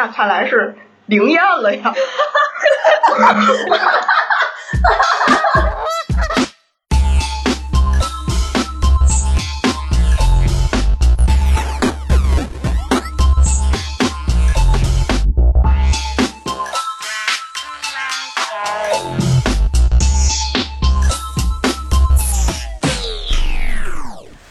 那看来是灵验了呀。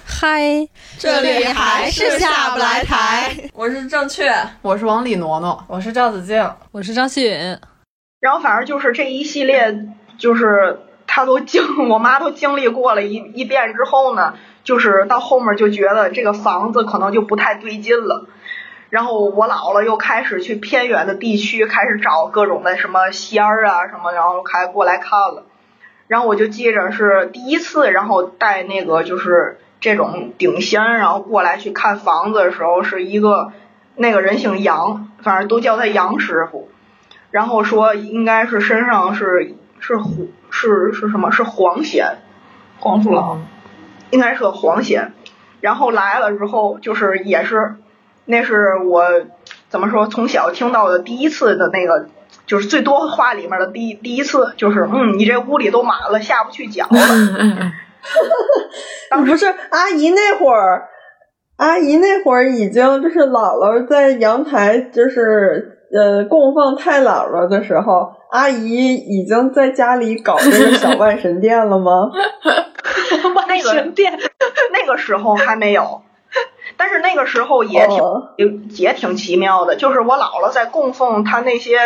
嗨，这里还是下不来台。我是正确，我是王李挪挪，我是赵子静，我是张希允。然后反正就是这一系列，就是他都经，我妈都经历过了一一遍之后呢，就是到后面就觉得这个房子可能就不太对劲了。然后我姥姥又开始去偏远的地区，开始找各种的什么仙儿啊什么，然后开过来看了。然后我就记着是第一次，然后带那个就是这种顶仙，然后过来去看房子的时候，是一个那个人姓杨，反正都叫他杨师傅。然后说应该是身上是是虎是是什么是黄仙，黄鼠狼，应该是个黄仙。然后来了之后，就是也是，那是我怎么说从小听到的第一次的那个，就是最多话里面的第第一次，就是嗯，你这屋里都满了，下不去脚了。不是阿姨那会儿，阿姨那会儿已经就是姥姥在阳台就是。呃，供奉太姥姥的时候，阿姨已经在家里搞这个小万神殿了吗？万神殿，那个时候还没有，但是那个时候也挺、哦、也挺奇妙的，就是我姥姥在供奉她那些，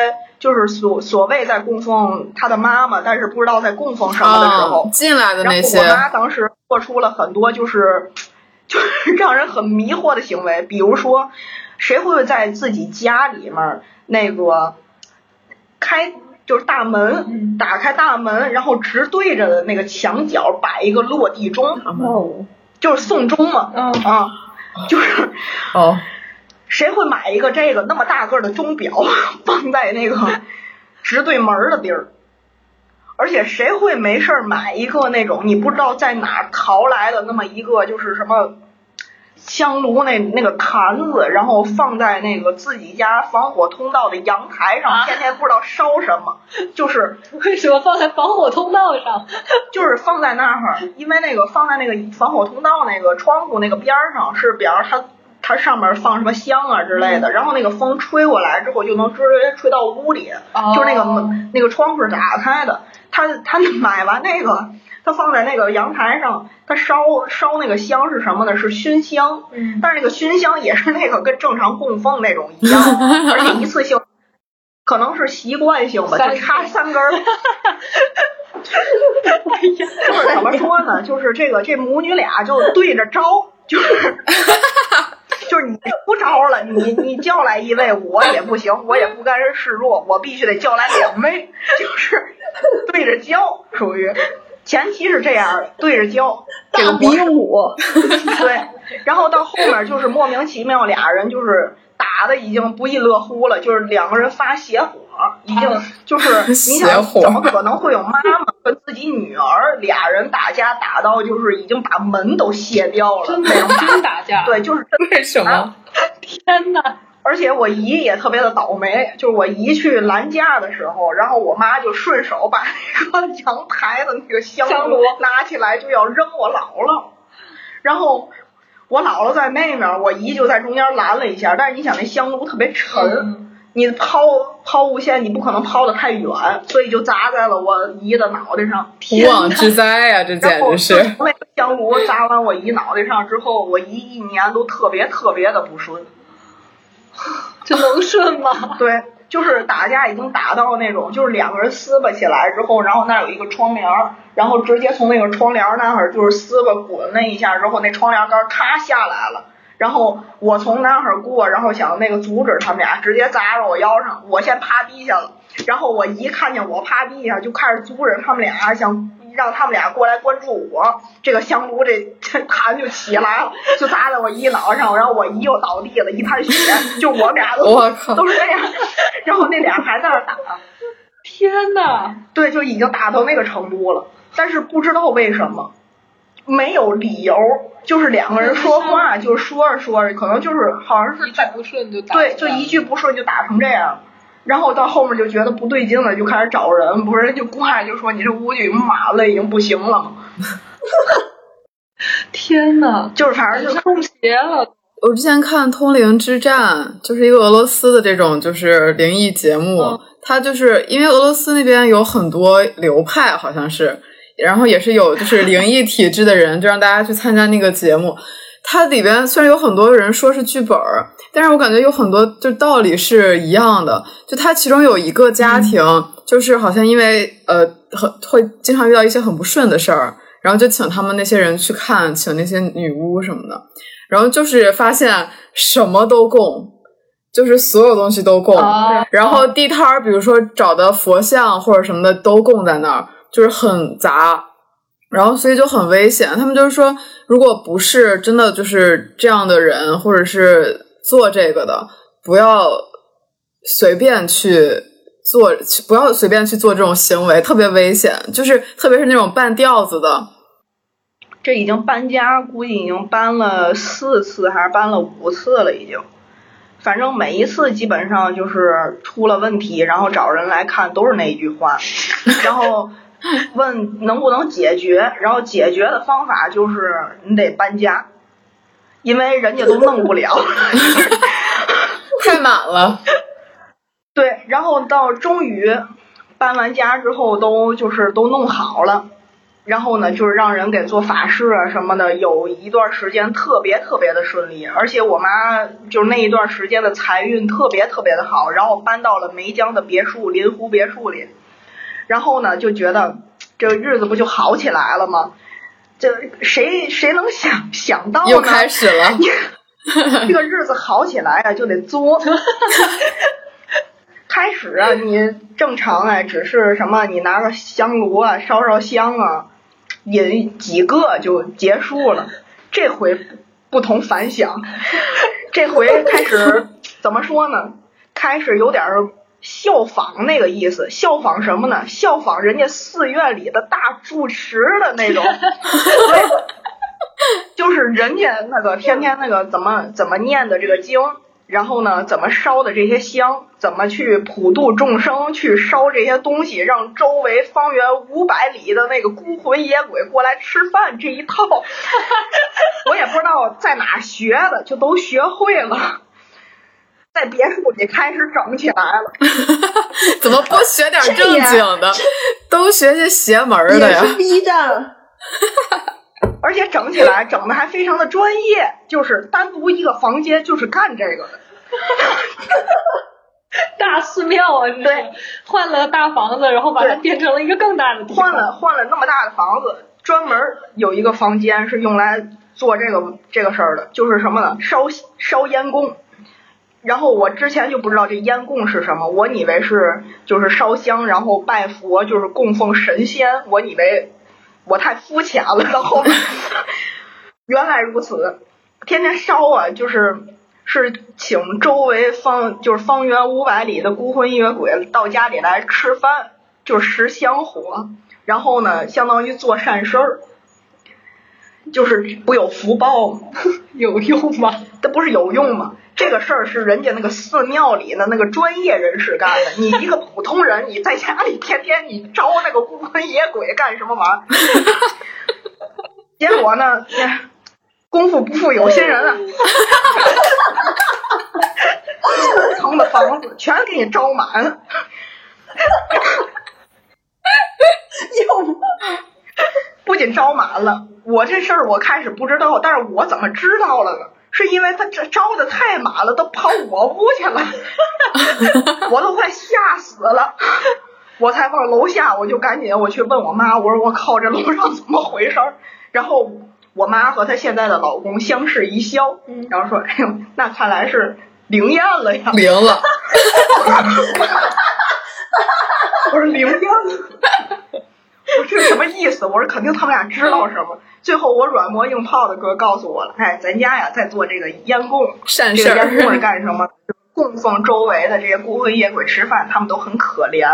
就是所所谓在供奉他的妈妈，但是不知道在供奉什么的时候，哦、进来的那些，我妈当时做出了很多就是 就是让人很迷惑的行为，比如说，谁会在自己家里面？那个开就是大门，嗯、打开大门，然后直对着的那个墙角摆一个落地钟，哦、就是送钟嘛，嗯、啊，就是哦，谁会买一个这个那么大个的钟表 放在那个直对门的地儿？而且谁会没事儿买一个那种你不知道在哪淘来的那么一个就是什么？香炉那那个坛子，然后放在那个自己家防火通道的阳台上，啊、天天不知道烧什么，就是 为什么放在防火通道上？就是放在那儿，因为那个放在那个防火通道那个窗户那个边儿上，是比方它它上面放什么香啊之类的，嗯、然后那个风吹过来之后就能直接吹到屋里，哦、就是那个门那个窗户是打开的，他他买完那个。他放在那个阳台上，他烧烧那个香是什么呢？是熏香，嗯，但是那个熏香也是那个跟正常供奉那种一样，而且一次性，可能是习惯性吧，就插三根儿。就是怎么说呢？就是这个这母女俩就对着招，就是 就是你不招了，你你叫来一位我也不行，我也不甘人示弱，我必须得叫来两位，就是对着叫，属于。前期是这样，对着教，这个比武，对，然后到后面就是莫名其妙，俩人就是打的已经不亦乐乎了，就是两个人发邪火，已经就是 你想怎么可能会有妈妈跟自己女儿俩人打架打到就是已经把门都卸掉了，真的真打架，对，就是为什么？天呐！而且我姨也特别的倒霉，就是我姨去拦架的时候，然后我妈就顺手把那个 阳台的那个香炉拿起来就要扔我姥姥，然后我姥姥在那面，我姨就在中间拦了一下。但是你想那香炉特别沉，嗯、你抛抛物线你不可能抛的太远，所以就砸在了我姨的脑袋上。无妄之灾呀、啊，这简直是！那个香炉砸完我姨脑袋上之后，我姨一年都特别特别的不顺。这能顺吗？对，就是打架已经打到那种，就是两个人撕巴起来之后，然后那有一个窗帘，然后直接从那个窗帘那儿就是撕巴滚了一下之后，那窗帘杆咔下来了。然后我从那儿过，然后想那个阻止他们俩，直接砸到我腰上，我先趴地下了。然后我一看见我趴地下，就开始阻止他们俩，想让他们俩过来关注我。这个香炉这 这坛就起来了，就砸在我姨脑上，然后我姨又倒地了，一滩血，就我们俩都我靠都是这样。然后那俩还在那打，天呐，对，就已经打到那个程度了。但是不知道为什么，没有理由，就是两个人说话，就是说着说着，可能就是好像是一句不顺就打对，就一句不顺就打成这样。然后到后面就觉得不对劲了，就开始找人，不是就过来就说你这屋就已经满了，已经不行了嘛。天呐，就是反正就中邪了。我之前看《通灵之战》，就是一个俄罗斯的这种就是灵异节目，嗯它就是因为俄罗斯那边有很多流派，好像是，然后也是有就是灵异体质的人，就让大家去参加那个节目。它里边虽然有很多人说是剧本儿，但是我感觉有很多就道理是一样的。就它其中有一个家庭，就是好像因为呃很会经常遇到一些很不顺的事儿，然后就请他们那些人去看，请那些女巫什么的。然后就是发现什么都供，就是所有东西都供，哦然后地摊儿，比如说找的佛像或者什么的都供在那儿，就是很杂，然后所以就很危险。他们就是说，如果不是真的就是这样的人，或者是做这个的，不要随便去做，不要随便去做这种行为，特别危险。就是特别是那种半吊子的，这已经搬家，估计已经搬了四次还是搬了五次了，已经。反正每一次基本上就是出了问题，然后找人来看，都是那一句话，然后 问能不能解决，然后解决的方法就是你得搬家，因为人家都弄不了。太满了。对，然后到终于搬完家之后，都就是都弄好了，然后呢，就是让人给做法事啊什么的，有一段时间特别特别的顺利，而且我妈就是那一段时间的财运特别特别的好，然后搬到了梅江的别墅临湖别墅里，然后呢就觉得这日子不就好起来了吗？这谁谁能想想到呢？又开始了，这个日子好起来啊，就得作。开始啊，你正常啊，只是什么，你拿个香炉啊，烧烧香啊，引几个就结束了。这回不同凡响，这回开始怎么说呢？开始有点儿效仿那个意思，效仿什么呢？效仿人家寺院里的大住持的那种。就是人家那个天天那个怎么怎么念的这个经，然后呢怎么烧的这些香，怎么去普度众生，去烧这些东西，让周围方圆五百里的那个孤魂野鬼过来吃饭这一套，我也不知道在哪学的，就都学会了。在别墅里开始整起来了，怎么不学点正经的，都学些邪门儿的呀？也是 B 站，而且整起来整的还非常的专业，就是单独一个房间就是干这个的。大寺庙啊，这是对，换了大房子，然后把它变成了一个更大的地方。换了换了那么大的房子，专门有一个房间是用来做这个这个事儿的，就是什么呢？烧烧烟供。然后我之前就不知道这烟供是什么，我以为是就是烧香，然后拜佛，就是供奉神仙，我以为我太肤浅了。然后 原来如此，天天烧啊，就是是请周围方就是方圆五百里的孤魂野鬼到家里来吃饭，就是食香火，然后呢，相当于做善事儿，就是不有福报吗？有用吗？这不是有用吗？这个事儿是人家那个寺庙里的那个专业人士干的，你一个普通人，你在家里天天你招那个孤魂野鬼干什么玩意儿？结果呢，哎功夫不负有心人啊，四层的房子全给你招满了。又 不仅招满了，我这事儿我开始不知道，但是我怎么知道了呢？是因为他这招的太满了，都跑我屋去了，我都快吓死了。我才往楼下，我就赶紧我去问我妈，我说我靠，这楼上怎么回事儿？然后我妈和她现在的老公相视一笑，然后说：“哎呦，那看来是灵验了呀。”灵了，我说灵验了，我说这什么意思？我说肯定他们俩知道什么。最后我软磨硬泡的哥告诉我了，哎，咱家呀在做这个烟供，善事这个烟供是。干什么？供奉周围的这些孤魂野鬼吃饭，他们都很可怜。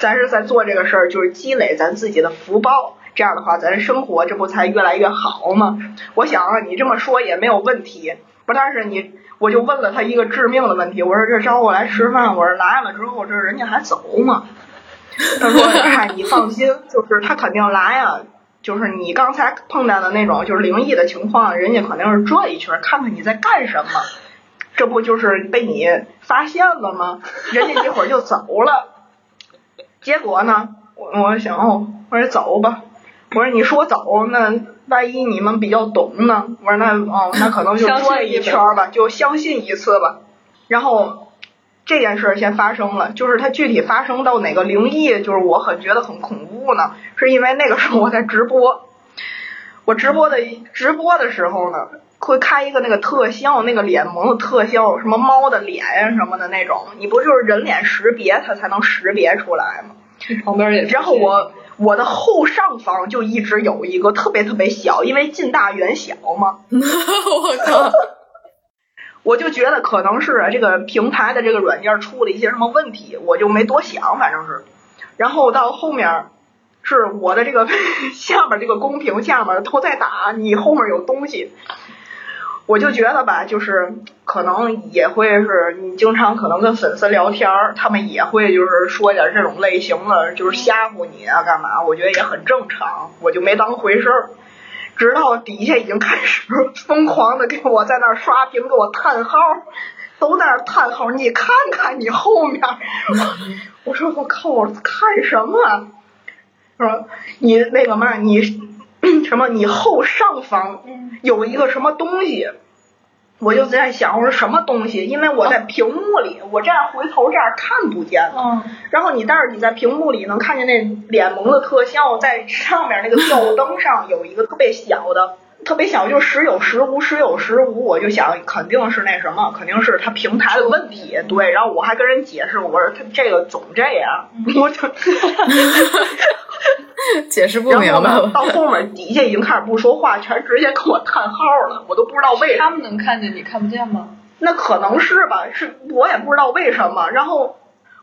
咱是在做这个事儿，就是积累咱自己的福报，这样的话咱生活这不才越来越好吗？我想啊，你这么说也没有问题。不，但是你我就问了他一个致命的问题，我说这招我来吃饭，我说来了之后这人家还走吗？他说：“哎，你放心，就是他肯定来啊。就是你刚才碰到的那种就是灵异的情况，人家肯定是转一圈，看看你在干什么。这不就是被你发现了吗？人家一会儿就走了。结果呢，我我想哦，我说走吧。我说你说走，那万一你们比较懂呢？我说那哦，那可能就转一圈吧，就相信一次吧。然后。”这件事先发生了，就是它具体发生到哪个灵异，就是我很觉得很恐怖呢，是因为那个时候我在直播，我直播的直播的时候呢，会开一个那个特效，那个脸萌的特效，什么猫的脸呀什么的那种，你不就是人脸识别它才能识别出来吗？旁边也。然后我我的后上方就一直有一个特别特别小，因为近大远小嘛。我靠。我就觉得可能是这个平台的这个软件出了一些什么问题，我就没多想，反正是。然后到后面是我的这个 下面这个公屏下面都在打你后面有东西，我就觉得吧，就是可能也会是你经常可能跟粉丝聊天，他们也会就是说点这种类型的，就是吓唬你啊干嘛？我觉得也很正常，我就没当回事儿。直到底下已经开始疯狂的给我在那儿刷屏，给我叹号，都在那儿叹号。你看看你后面，我说我靠，我看什么？说你那个嘛，你 什么？你后上方有一个什么东西？我就在想，我说什么东西？因为我在屏幕里，我这样回头这样看不见。嗯。然后你，但是你在屏幕里能看见那脸萌的特效，在上面那个吊灯上有一个特别小的，特别小，就时有时无，时有时无。我就想，肯定是那什么，肯定是他平台的问题。对，然后我还跟人解释，我说他这个总这样，我就。解释不明白了。到后面底下已经开始不说话，全直接跟我叹号了，我都不知道为什么。他们能看见你看不见吗？那可能是吧，是我也不知道为什么。然后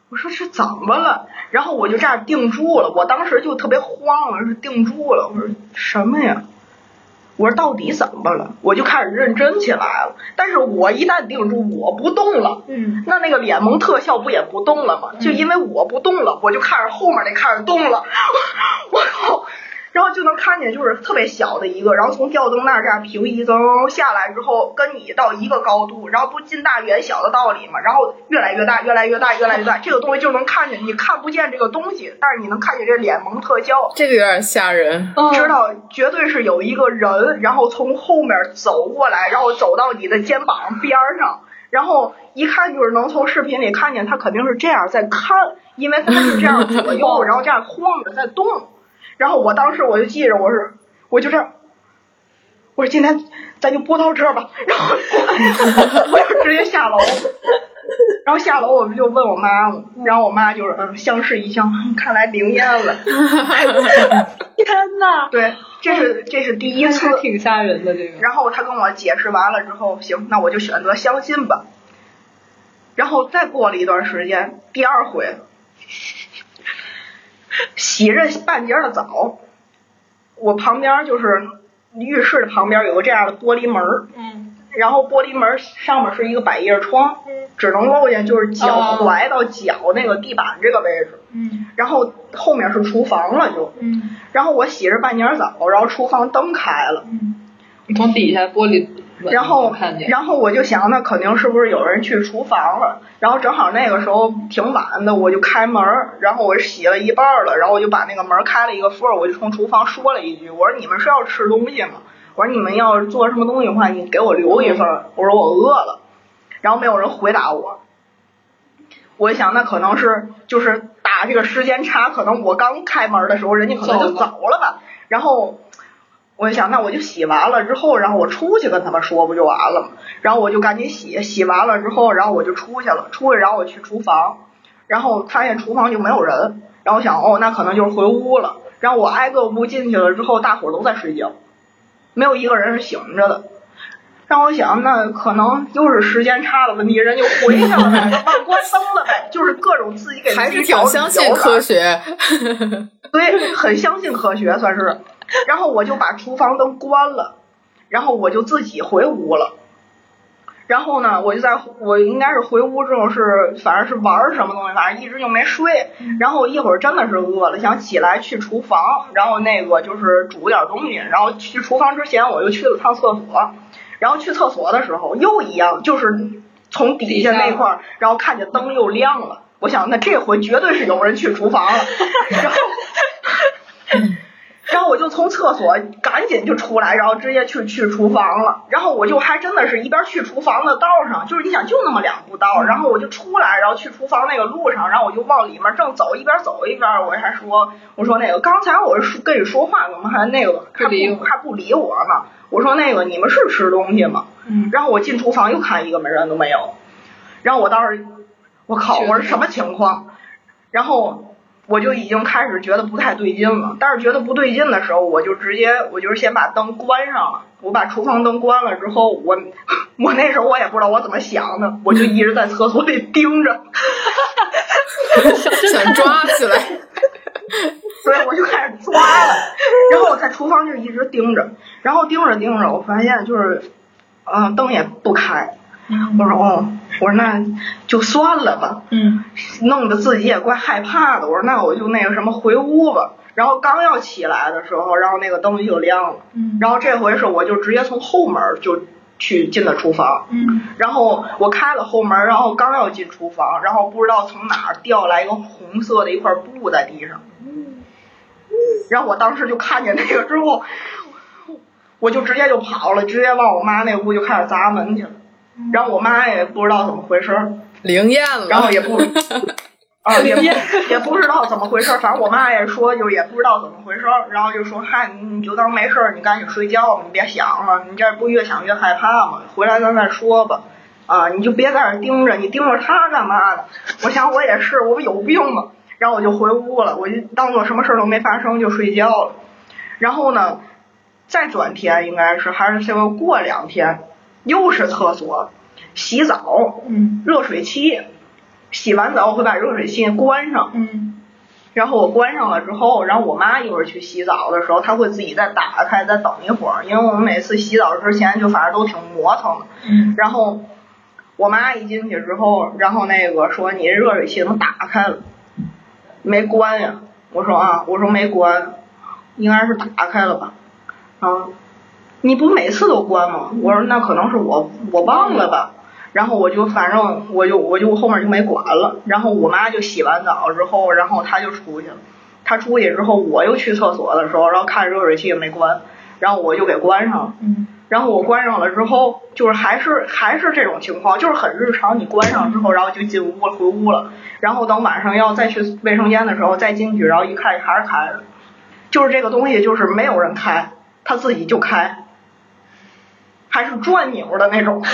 我说是怎么了？然后我就这样定住了，我当时就特别慌了，是定住了。我说什么呀？我说到底怎么了？我就开始认真起来了。但是我一旦定住，我不动了，嗯，那那个脸萌特效不也不动了吗？就因为我不动了，我就开始后面那开始动了，我靠！然后就能看见，就是特别小的一个，然后从吊灯那儿这样平移，走下来之后，跟你到一个高度，然后不近大远小的道理嘛，然后越来越大，越来越大，越来越大，这个东西就能看见，你看不见这个东西，但是你能看见这脸萌特效，这个有点吓人，知道绝对是有一个人，然后从后面走过来，然后走到你的肩膀边上，然后一看就是能从视频里看见他肯定是这样在看，因为他是这样左右，然后这样晃着在动。然后我当时我就记着，我是我就这，我说今天咱就播到这儿吧，然后 我就直接下楼，然后下楼我们就问我妈，然后我妈就是嗯相视一笑，看来灵验了，天呐，对，这是这是第一次，挺吓人的这个。然后他跟我解释完了之后，行，那我就选择相信吧。然后再过了一段时间，第二回。洗着半截的澡，我旁边就是浴室的旁边有个这样的玻璃门嗯，然后玻璃门上面是一个百叶窗，嗯，只能露见就是脚踝到脚那个地板这个位置，嗯，然后后面是厨房了就，嗯，然后我洗着半截澡，然后厨房灯开了，嗯，你从底下玻璃。然后，然后我就想，那肯定是不是有人去厨房了？然后正好那个时候挺晚的，我就开门，然后我洗了一半了，然后我就把那个门开了一个缝，我就从厨房说了一句：“我说你们是要吃东西吗？我说你们要做什么东西的话，你给我留一份。我说我饿了。”然后没有人回答我。我想，那可能是就是打这个时间差，可能我刚开门的时候，人家可能就走了吧。然后。我就想，那我就洗完了之后，然后我出去跟他们说，不就完了吗？然后我就赶紧洗，洗完了之后，然后我就出去了，出去然后我去厨房，然后发现厨房就没有人，然后我想，哦，那可能就是回屋了。然后我挨个屋进去了之后，大伙儿都在睡觉，没有一个人是醒着的。然后我想，那可能又是时间差的问题，人就回去了呗，忘关灯了呗，就是各种自己给还是挺相信科学，对，很相信科学算是。然后我就把厨房灯关了，然后我就自己回屋了。然后呢，我就在我应该是回屋之后是，反正是玩什么东西，反正一直就没睡。然后一会儿真的是饿了，想起来去厨房，然后那个就是煮点东西。然后去厨房之前，我又去了趟厕所。然后去厕所的时候又一样，就是从底下那块儿，然后看见灯又亮了。我想，那这回绝对是有人去厨房了。然后。然后我就从厕所赶紧就出来，然后直接去去厨房了。然后我就还真的是一边去厨房的道上，就是你想就那么两步道，然后我就出来，然后去厨房那个路上，然后我就往里面正走，一边走一边我还说，我说那个刚才我是跟你说话，怎么还那个还不还不理我呢？我说那个你们是吃东西吗？嗯。然后我进厨房又看一个门人都没有，然后我当时我靠，我说什么情况？然后。我就已经开始觉得不太对劲了，但是觉得不对劲的时候，我就直接，我就是先把灯关上了。我把厨房灯关了之后，我 我那时候我也不知道我怎么想的，我就一直在厕所里盯着，想抓起来，所以我就开始抓了。然后我在厨房就一直盯着，然后盯着盯着，我发现就是，嗯，灯也不开。我说哦，我说那就算了吧，嗯，弄得自己也怪害怕的。我说那我就那个什么回屋吧。然后刚要起来的时候，然后那个灯就亮了。嗯，然后这回是我就直接从后门就去进的厨房。嗯，然后我开了后门，然后刚要进厨房，然后不知道从哪儿掉来一个红色的一块布在地上。嗯，然后我当时就看见那个之后，我就直接就跑了，直接往我妈那屋就开始砸门去了。然后我妈也不知道怎么回事儿，灵验了，然后也不 啊也也不知道怎么回事儿，反正我妈也说就也不知道怎么回事儿，然后就说嗨你就当没事儿，你赶紧睡觉吧，你别想了，你这不越想越害怕吗？回来咱再说吧，啊你就别在这盯着，你盯着他干嘛呢？我想我也是，我不有病吗？然后我就回屋了，我就当做什么事儿都没发生就睡觉了。然后呢，再转天应该是还是这个过两天。又是厕所，洗澡，嗯，热水器，洗完澡我会把热水器关上，嗯，然后我关上了之后，然后我妈一会儿去洗澡的时候，她会自己再打开，再等一会儿，因为我们每次洗澡之前就反正都挺磨蹭的，嗯，然后我妈一进去之后，然后那个说你热水器怎么打开了？没关呀，我说啊，我说没关，应该是打开了吧，啊。你不每次都关吗？我说那可能是我我忘了吧，然后我就反正我就我就后面就没管了，然后我妈就洗完澡之后，然后她就出去了，她出去之后我又去厕所的时候，然后看热水器也没关，然后我就给关上了，嗯，然后我关上了之后，就是还是还是这种情况，就是很日常，你关上之后，然后就进屋了回屋了，然后等晚上要再去卫生间的时候再进去，然后一看还是开着，就是这个东西就是没有人开，它自己就开。还是转钮的那种，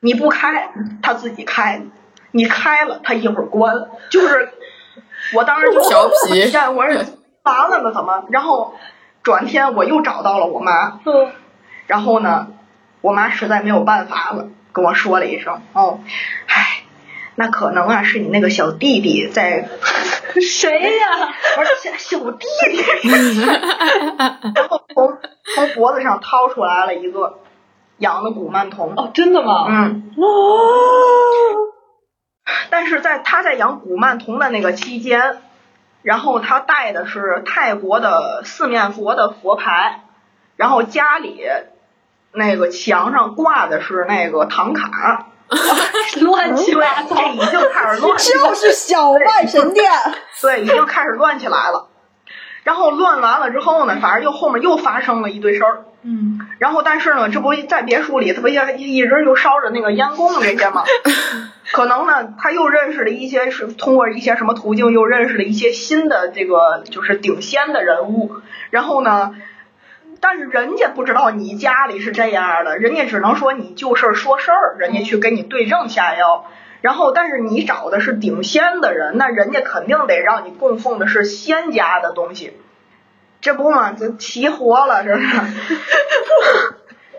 你不开，它自己开；你开了，它一会儿关。就是我当时就调皮，我说完了呢，怎么？然后转天我又找到了我妈，然后呢，我妈实在没有办法了，跟我说了一声：“哦，唉，那可能啊，是你那个小弟弟在。”谁呀？我说小小弟弟，然后从从脖子上掏出来了一个养的古曼童。哦，真的吗？嗯。哦。但是在他在养古曼童的那个期间，然后他带的是泰国的四面佛的佛牌，然后家里那个墙上挂的是那个唐卡。乱七八糟，这已经开始乱，就是小万神殿。对，已经开始乱起来了。然后乱完了之后呢，反正又后面又发生了一堆事儿。嗯。然后但是呢，这不在别墅里，他不也一直就烧着那个烟供这些吗？可能呢，他又认识了一些是通过一些什么途径，又认识了一些新的这个就是顶仙的人物。然后呢？但是人家不知道你家里是这样的，人家只能说你就事儿说事儿，人家去给你对症下药。然后，但是你找的是顶仙的人，那人家肯定得让你供奉的是仙家的东西。这不嘛，这齐活了，这是。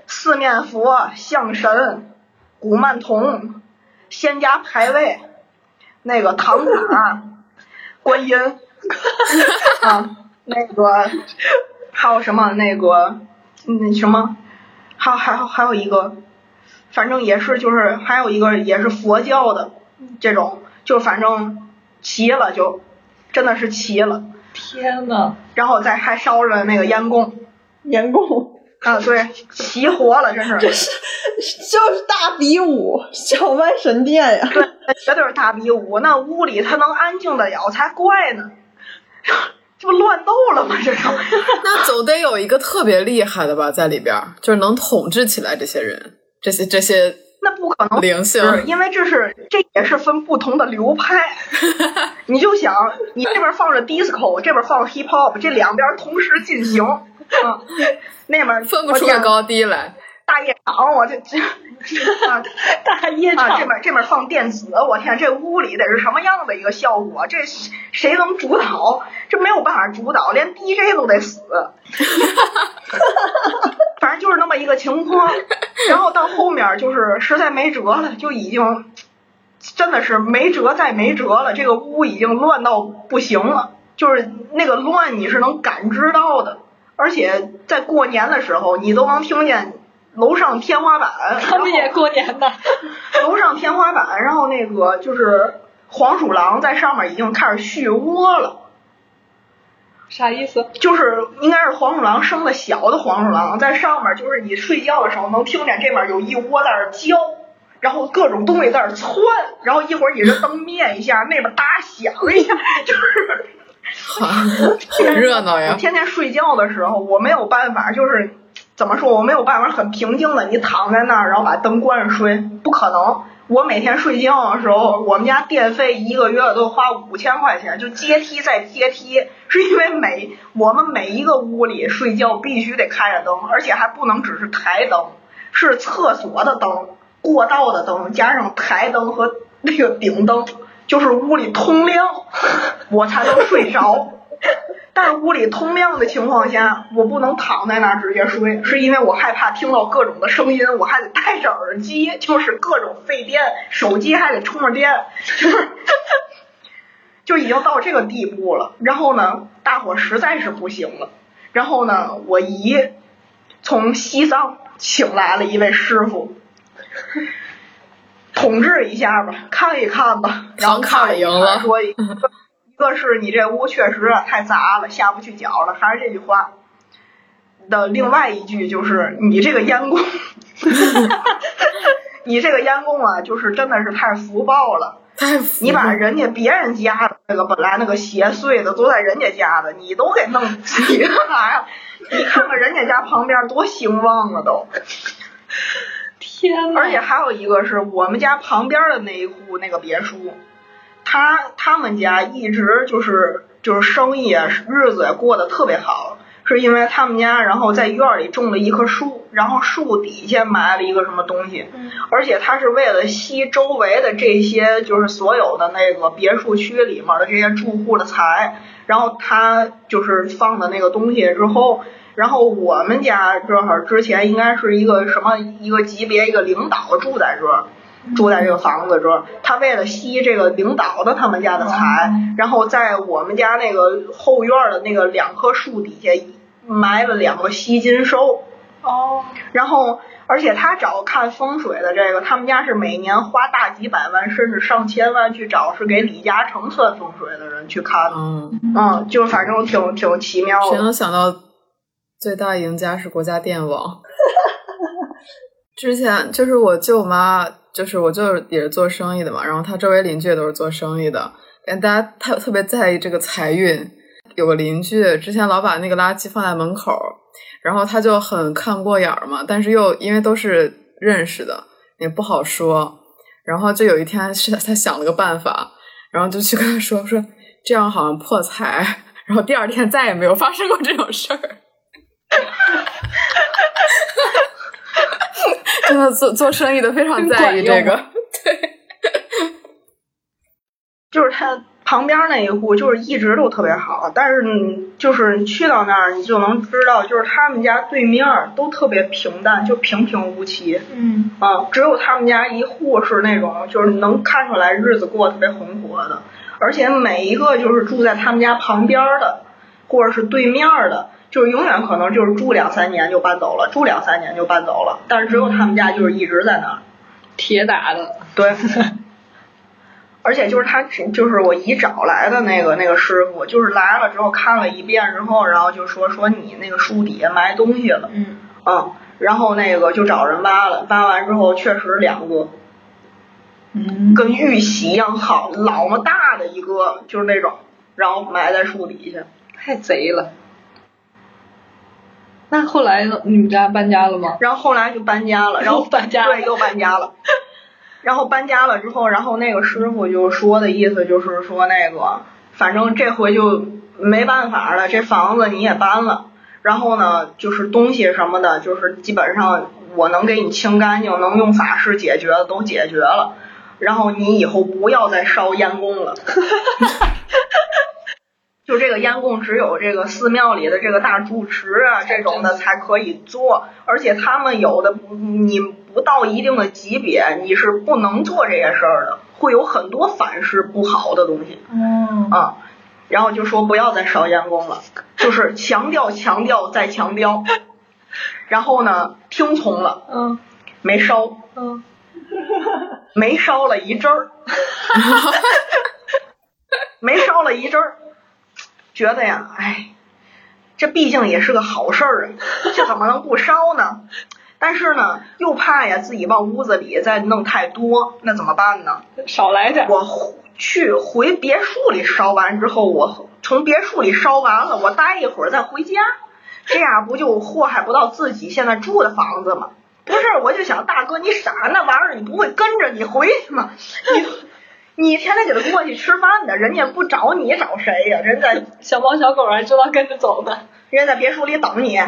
四面佛、象神、古曼童、仙家牌位，那个唐卡、观音啊，那个还有什么那个那什么，还有还有还有一个，反正也是就是还有一个也是佛教的这种，就反正齐了就真的是齐了。天呐，然后再还烧着那个烟供，烟供。啊，对，齐活了，真是，就是大比武，小万神殿呀，对，绝对是大比武，那屋里他能安静得了才怪呢，这不乱斗了吗？这是，那总得有一个特别厉害的吧，在里边，就是能统治起来这些人，这些这些。那不可能，灵性，因为这是这也是分不同的流派。你就想，你这边放着 disco，这边放 hip hop，这两边同时进行，嗯，那边分不出个高低来。大夜场，我这这啊，大夜场，这边这边放电子，我天，这屋里得是什么样的一个效果？这谁能主导？这没有办法主导，连 DJ 都得死。反正就是那么一个情况，然后到后面就是实在没辙了，就已经真的是没辙再没辙了。这个屋已经乱到不行了，就是那个乱你是能感知到的，而且在过年的时候，你都能听见楼上天花板。他们也过年呢。楼上天花板，然后那个就是黄鼠狼在上面已经开始续窝了。啥意思？就是应该是黄鼠狼生的小的黄鼠狼在上面，就是你睡觉的时候能听见这面有一窝在那叫，然后各种东西在那窜，然后一会儿你这灯灭一下，那边哒响一下，就是 挺热闹呀。天天睡觉的时候，我没有办法，就是怎么说，我没有办法很平静的，你躺在那儿，然后把灯关着睡，不可能。我每天睡觉的时候，我们家电费一个月都花五千块钱，就阶梯再阶梯，是因为每我们每一个屋里睡觉必须得开着灯，而且还不能只是台灯，是厕所的灯、过道的灯，加上台灯和那个顶灯，就是屋里通亮，我才能睡着。但是屋里通亮的情况下，我不能躺在那儿直接睡，是因为我害怕听到各种的声音，我还得戴着耳机，就是各种费电，手机还得充着电，就是就已经到这个地步了。然后呢，大伙实在是不行了。然后呢，我姨从西藏请来了一位师傅，统治一下吧，看一看吧。然后看赢了。说个是你这屋确实太杂了，下不去脚了，还是这句话的另外一句就是你这个烟供，你这个烟供啊，就是真的是太福报了。太你把人家别人家的那个本来那个邪祟的都在人家家的，你都给弄急干啥呀？你看看人家家旁边多兴旺啊都。天呐而且还有一个是我们家旁边的那一户那个别墅。他他们家一直就是就是生意啊，日子也过得特别好，是因为他们家然后在院里种了一棵树，然后树底下埋了一个什么东西，而且他是为了吸周围的这些就是所有的那个别墅区里面的这些住户的财，然后他就是放的那个东西之后，然后我们家正好之前应该是一个什么一个级别一个领导住在这儿。住在这个房子这，他为了吸这个领导的他们家的财，然后在我们家那个后院的那个两棵树底下埋了两个吸金兽。哦。然后，而且他找看风水的这个，他们家是每年花大几百万甚至上千万去找是给李嘉诚算风水的人去看。嗯。嗯，就反正挺挺奇妙的。谁能想到最大赢家是国家电网？之前就是我舅妈。就是我舅也是做生意的嘛，然后他周围邻居也都是做生意的，感觉大家特特别在意这个财运。有个邻居之前老把那个垃圾放在门口，然后他就很看过眼儿嘛，但是又因为都是认识的，也不好说。然后就有一天是他想了个办法，然后就去跟他说说这样好像破财，然后第二天再也没有发生过这种事儿。真的做做生意的非常在意这个，对，就是他旁边那一户就是一直都特别好，但是你就是你去到那儿，你就能知道，就是他们家对面都特别平淡，就平平无奇。嗯。啊，只有他们家一户是那种，就是能看出来日子过得特别红火的，而且每一个就是住在他们家旁边的，或者是对面儿的，就是永远可能就是住两三年就搬走了，住两三年就搬走了，但是只有他们家就是一直在那儿。铁打的，对，而且就是他，就是我姨找来的那个那个师傅，就是来了之后看了一遍之后，然后就说说你那个树底下埋东西了，嗯嗯，然后那个就找人挖了，挖完之后确实两个嗯，跟玉玺一样好，老么大的一个，就是那种，然后埋在树底下。太贼了。那后来呢？你们家搬家了吗？然后后来就搬家了，然后搬家了对，又搬家了。然后搬家了之后，然后那个师傅就说的意思就是说那个，反正这回就没办法了，这房子你也搬了，然后呢，就是东西什么的，就是基本上我能给你清干净，能用法事解决的都解决了，然后你以后不要再烧烟供了。就这个烟供只有这个寺庙里的这个大住持啊这种的才可以做，而且他们有的你不到一定的级别，你是不能做这些事儿的，会有很多反噬不好的东西嗯，啊。然后就说不要再烧烟供了，就是强调强调再强调，然后呢听从了，嗯没烧，嗯，没烧了一阵儿，没烧了一阵儿，觉得呀，哎，这毕竟也是个好事儿啊，这怎么能不烧呢？但是呢，又怕呀自己往屋子里再弄太多，那怎么办呢？少来点儿。我回去回别墅里烧完之后，我从别墅里烧完了，我待一会儿再回家，这样不就祸害不到自己现在住的房子吗？不是，我就想大哥，你傻那玩意儿，你不会跟着你回去吗？你你天天给他过去吃饭的，人家不找你找谁呀？人在 小猫小狗还知道跟着走呢。人家在别墅里等你，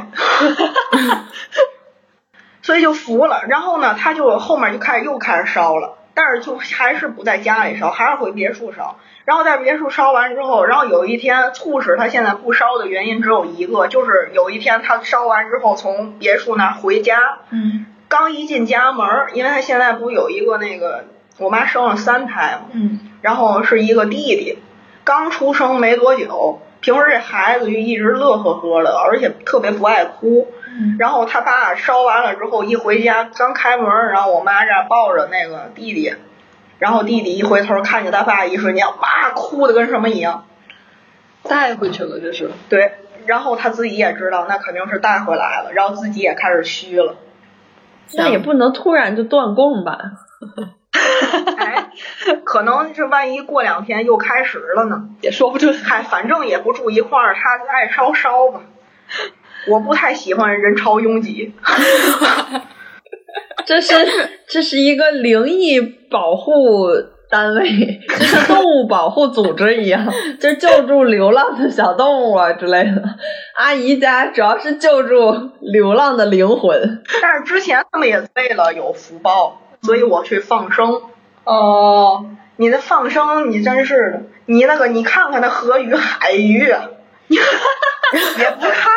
所以就服了。然后呢，他就后面就开始又开始烧了，但是就还是不在家里烧，还是回别墅烧。然后在别墅烧完之后，然后有一天促使他现在不烧的原因只有一个，就是有一天他烧完之后从别墅那儿回家，嗯刚一进家门儿，因为他现在不有一个那个我妈生了三胎嘛，嗯然后是一个弟弟，刚出生没多久，平时这孩子就一直乐呵呵的，而且特别不爱哭。嗯然后他爸烧完了之后一回家，刚开门，然后我妈这儿抱着那个弟弟，然后弟弟一回头看见他爸，一瞬间哇哭的跟什么一样。带回去了，这是。对，然后他自己也知道那肯定是带回来了，然后自己也开始虚了。那也不能突然就断供吧？哎，可能这万一过两天又开始了呢？也说不准。嗨，反正也不住一块儿，他爱烧烧吧。我不太喜欢人潮拥挤。这是这是一个灵异保护单位，就像动物保护组织一样，就救助流浪的小动物啊之类的。阿姨家主要是救助流浪的灵魂。但是之前他们也为了有福报，所以我去放生。哦，你那放生，你真是的，你那个你看看那河鱼、海鱼，也不看。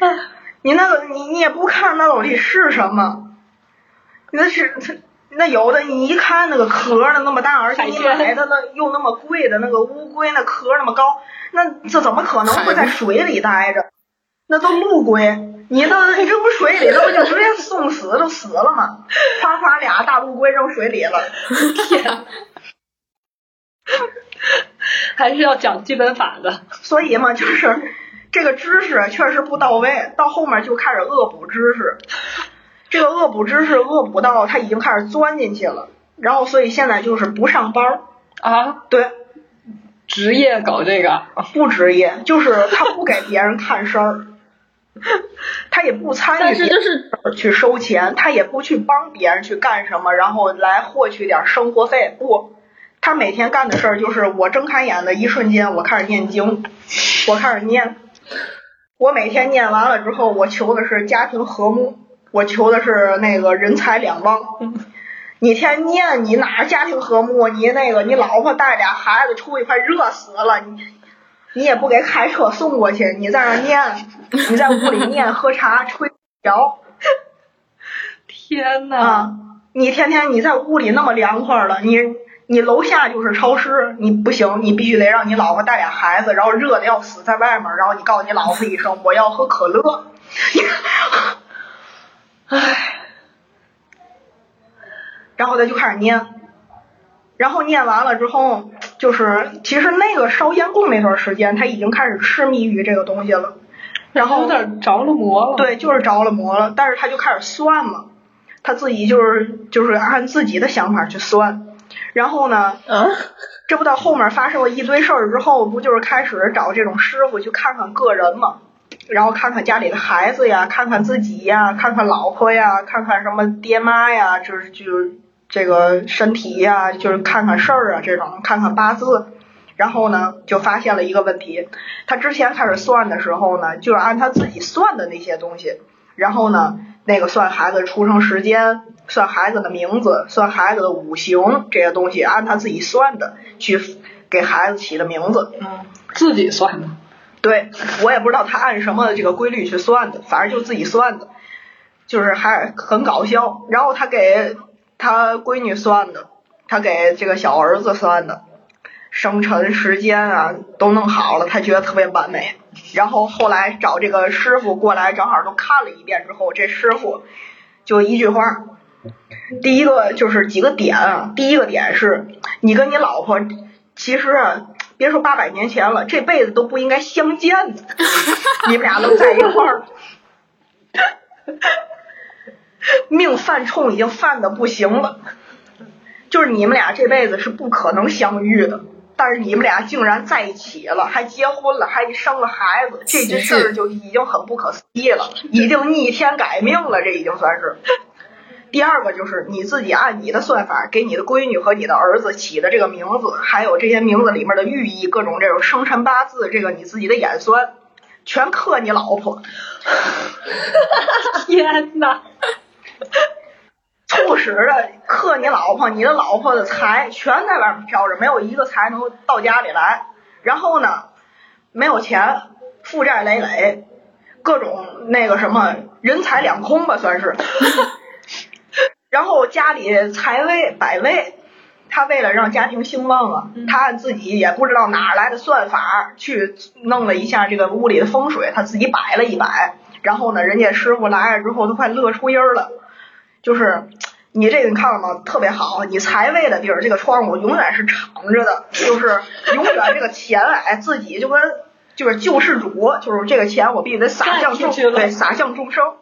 你那个你你也不看那到底是什么？那是那有的你一看那个壳儿那那么大，而且你买的那又那么贵的那个乌龟那壳儿那么高，那这怎么可能会在水里待着？那都陆龟，你那你扔水里，那不就直接送死都死了吗？夸夸俩大陆龟扔水里了，天，还是要讲基本法的。所以嘛，就是这个知识确实不到位，到后面就开始恶补知识。这个恶补知识恶补到他已经开始钻进去了，然后所以现在就是不上班儿，啊，对，职业搞这个，不职业，就是他不给别人看事儿，他也不参与但是就是去收钱，他也不去帮别人去干什么，然后来获取点生活费。不，他每天干的事儿就是我睁开眼的一瞬间，我开始念经，我开始念。我每天念完了之后，我求的是家庭和睦，我求的是那个人财两旺。你天天念，你哪家庭和睦？你那个，你老婆带俩孩子出去快热死了，你你也不给开车送过去，你在那儿念，你在屋里念喝茶吹摇天呐，啊！你天天你在屋里那么凉快了，你你楼下就是超市，你不行，你必须得让你老婆带俩孩子，然后热的要死在外面，然后你告诉你老婆一声我要喝可乐，唉，然后他就开始念，然后念完了之后，就是其实那个烧烟供那段时间，他已经开始痴迷于这个东西了，然后有点着了魔了。，对，就是着了魔了，但是他就开始算嘛，他自己就是就是按自己的想法去算，然后呢，啊，这不到后面发生了一堆事儿之后，不就是开始找这种师傅去看看个人嘛，然后看看家里的孩子呀，看看自己呀，看看老婆呀，看看什么爹妈呀，就是就是这个身体呀，就是看看事儿啊这种，看看八字。然后呢，就发现了一个问题，他之前开始算的时候呢，就是按他自己算的那些东西，然后呢，那个算孩子出生时间，算孩子的名字，算孩子的五行这些东西，按他自己算的去给孩子起的名字。嗯，自己算的。对我也不知道他按什么这个规律去算的，反正就自己算的，就是还很搞笑。然后他给他闺女算的，他给这个小儿子算的，生辰时间啊都弄好了，他觉得特别完美。然后后来找这个师傅过来，正好都看了一遍之后，这师傅就一句话，第一个就是几个点啊，第一个点是你跟你老婆其实啊，别说八百年前了，这辈子都不应该相见的，你们俩能在一块儿，命犯冲已经犯的不行了，就是你们俩这辈子是不可能相遇的。但是你们俩竟然在一起了，还结婚了，还生了孩子，这件事儿就已经很不可思议了，已经逆天改命了，这已经算是。第二个就是你自己按你的算法给你的闺女和你的儿子起的这个名字，还有这些名字里面的寓意，各种这种生辰八字，这个你自己的演算，全克你老婆，天呐，促使的克你老婆，你的老婆的财全在外面飘着，没有一个财能到家里来。然后呢，没有钱，负债累累，各种那个什么人财两空吧，算是。然后家里财位百位，他为了让家庭兴旺啊，他按自己也不知道哪儿来的算法去弄了一下这个屋里的风水，他自己摆了一摆。然后呢，人家师傅来了之后都快乐出音儿了，就是你这个你看了吗？特别好，你财位的地儿，这个窗户永远是敞着的，就是永远这个钱哎，自己就跟就是救世主，就是这个钱我必须得撒向众对撒向众生。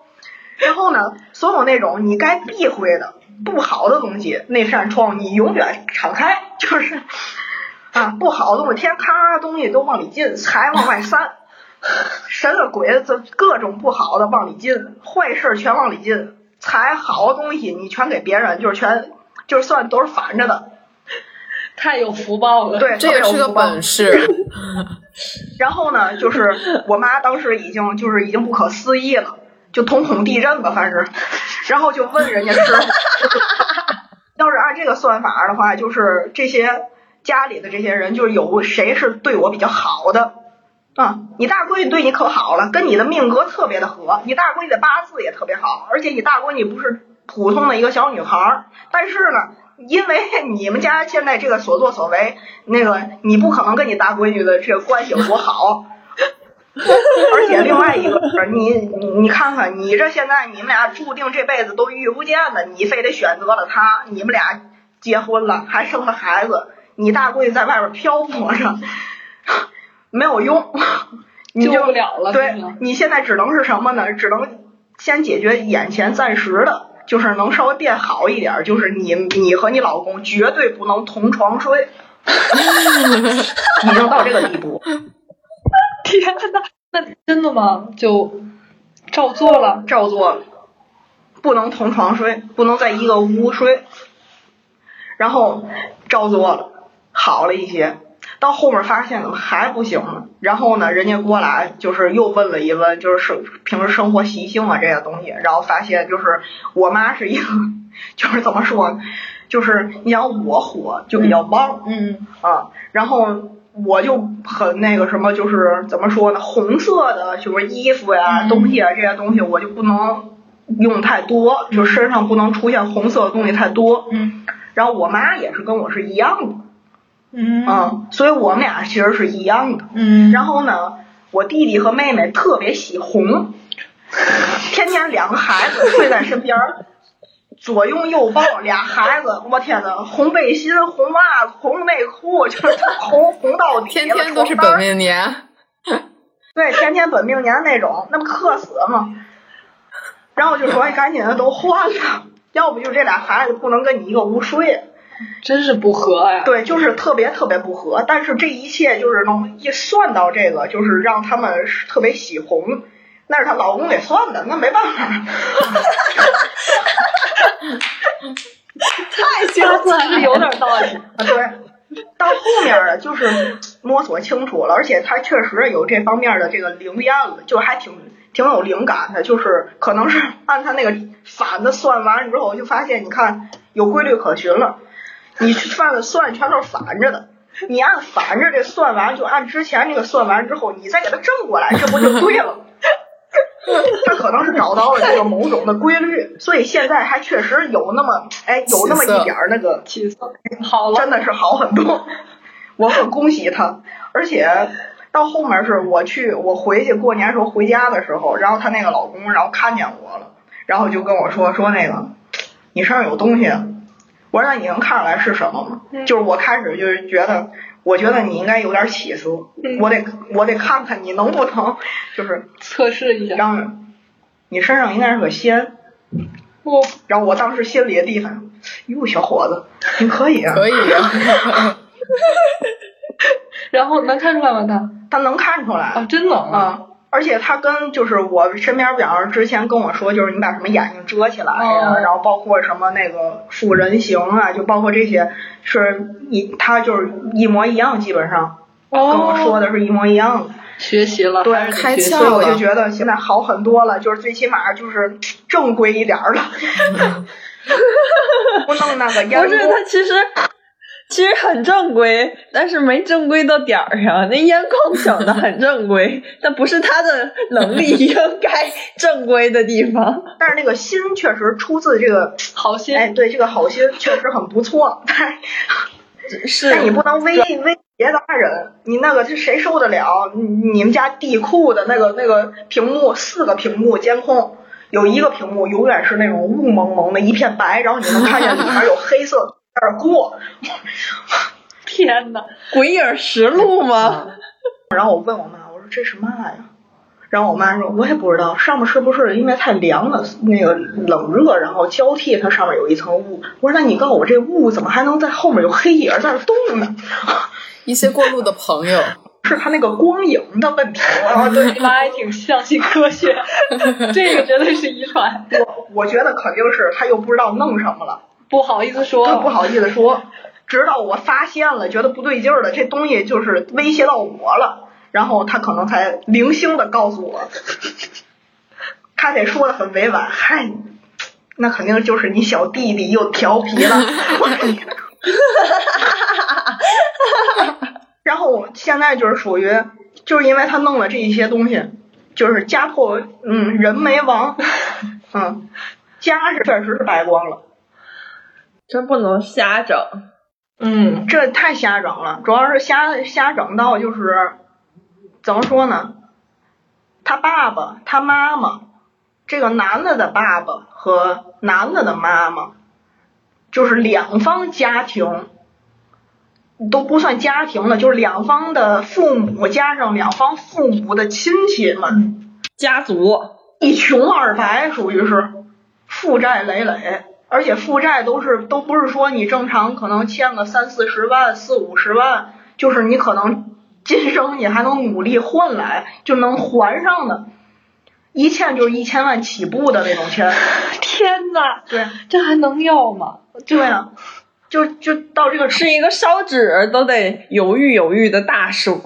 然后呢，所有那种你该避讳的不好的东西，那扇窗你永远敞开，就是啊，不好的东西，天咔东西都往里进，财往外散，神了鬼啊，这各种不好的往里进，坏事儿全往里进，财好的东西你全给别人，就是全就是算都是反着的，太有福报了。，对，这也是个本事。然后呢，就是我妈当时已经就是已经不可思议了，就瞳孔地震吧，反正，然后就问人家师傅，要是按这个算法的话，就是这些家里的这些人，就是有谁是对我比较好的啊？你大闺女对你可好了，跟你的命格特别的合，你大闺女的八字也特别好，而且你大闺女不是普通的一个小女孩儿，但是呢。因为 你们家现在这个所作所为，那个你不可能跟你大闺女的这个关系有多好，而且另外一个你你你看看，你这现在你们俩注定这辈子都遇不见了，你非得选择了他，你们俩结婚了，还生了孩子，你大闺女在外边漂泊着，没有用，你就救不了了对，你现在只能是什么呢？只能先解决眼前暂时的。就是能稍微变好一点，就是你你和你老公绝对不能同床睡，已经到这个地步。天呐，那真的吗？就照做了。照做了，不能同床睡，不能在一个屋睡，然后照做了，好了一些。到后面发现怎么还不行呢？然后呢，人家过来就是又问了一问，就是生平时生活习性啊这些东西，然后发现就是我妈是一个 就是怎么说呢？就是你想我火就比较旺，嗯啊，然后我就很那个什么，就是怎么说呢？红色的什么衣服呀、嗯东西啊这些东西，我就不能用太多，就身上不能出现红色的东西太多。嗯然后我妈也是跟我是一样的，嗯嗯，所以我们俩其实是一样的。嗯，然后呢，我弟弟和妹妹特别喜红，天天两个孩子睡在身边儿，左拥右抱，俩孩子，我天呐，红背心、红袜子、红内裤，就是红红到底，天天都是本命年。对，天天本命年那种，那不克死吗？然后就说，哎，赶紧的都换了，要不就这俩孩子不能跟你一个屋睡。真是不合呀。对，就是特别特别不合，但是这一切就是能一算到这个，就是让他们特别喜红，那是她老公给算的，那没办法。太相似还是有点道理。啊，对，到后面儿就是摸索清楚了，而且他确实有这方面的这个灵验了，就还挺挺有灵感的，就是可能是按他那个反的算完之后，就发现你看有规律可循了，你犯的算全都是反着的。你按反着这算完，就按之前这个算完之后，你再给它正过来，这不就对了？他可能是找到了这个某种的规律，所以现在还确实有那么哎有那么一点儿那个气色好了，真的是好很多，我很恭喜他。而且到后面是我去，我回去过年时候回家的时候，然后她那个老公，然后看见我了，然后就跟我说说那个你身上有东西。我说那你能看出来是什么吗？就是我开始就是觉得，我觉得你应该有点起色，我得我得看看你能不能就是测试一下。让你身上应该是个仙。我然后我当时心里的地方，哟，小伙子，你可以啊，可以啊，然后能看出来吗？他他能看出来啊，真能啊！啊，而且他跟就是我身边，比方说之前跟我说，就是你把什么眼睛遮起来呀、哦。然后包括什么那个复人形啊，就包括这些，是一他就是一模一样，基本上跟我说的是一模一样的。学习了，对开窍所以我就觉得现在好很多了，就是最起码就是正规一点儿了，不弄那个烟不是，他其实其实很正规，但是没正规到点儿上。那烟控整的很正规，但不是他的能力 应该正规的地方。但是那个心确实出自这个，好心。哎，对，这个好心确实很不错，但是是但你不能威威胁大人，你那个这谁受得了？你你们家地库的那个那个屏幕，四个屏幕监控，有一个屏幕永远是那种雾蒙蒙的一片白，然后你能看见里面有黑色在那儿过。天呐，鬼影实录吗？然后我问我妈，我说这是嘛呀？然后我妈说，我也不知道，上面是不是因为太凉了，那个冷热，然后交替，它上面有一层雾。我说那你告诉我，这雾怎么还能在后面有黑影在那儿动呢？一些过路的朋友，是他那个光影的问题。啊，对，你妈还挺相信科学，这个绝对是遗传。我我觉得肯定是他又不知道弄什么了，不好意思说，不好意思说。直到我发现了，觉得不对劲儿了，这东西就是威胁到我了，然后他可能才零星的告诉我，他得说的很委婉，嗨，那肯定就是你小弟弟又调皮了。然后现在就是属于，就是因为他弄了这一些东西，就是家破嗯人没亡，嗯，家是确实是败光了。真不能瞎整。嗯，这太瞎整了，主要是瞎瞎整到就是怎么说呢？他爸爸、他妈妈，这个男的的爸爸和男的的妈妈，就是两方家庭都不算家庭了，就是两方的父母加上两方父母的亲戚们，家族一穷二白，属于是负债累累。而且负债都是都不是说你正常可能欠个三四十万、四五十万，就是你可能今生你还能努力换来就能还上的，一欠就是一千万起步的那种钱。天呐，对这还能要吗？对啊，就就到这个是一个烧纸都得犹豫犹豫的大数。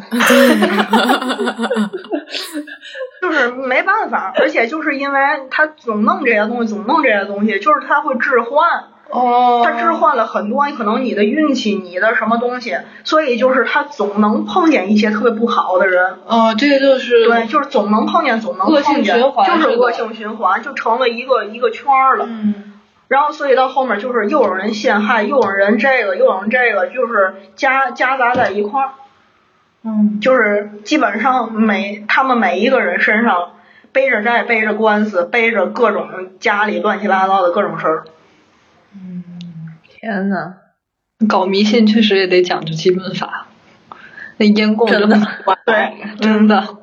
就是没办法，而且就是因为他总弄这些东西，总弄这些东西，就是他会置换。哦，他置换了很多，可能你的运气，你的什么东西，所以就是他总能碰见一些特别不好的人。哦，这个就是对，就是总能碰见，总能恶性碰见，循环就是恶性循环，就成了一个一个圈儿了。嗯然后所以到后面就是又有人陷害，又有人这个，又有人这个，就是夹夹杂在一块儿，嗯。就是基本上每他们每一个人身上背着债，背着官司，背着各种家里乱七八糟的各种事儿。嗯天呐，搞迷信确实也得讲究基本法，那烟供真的。对真的。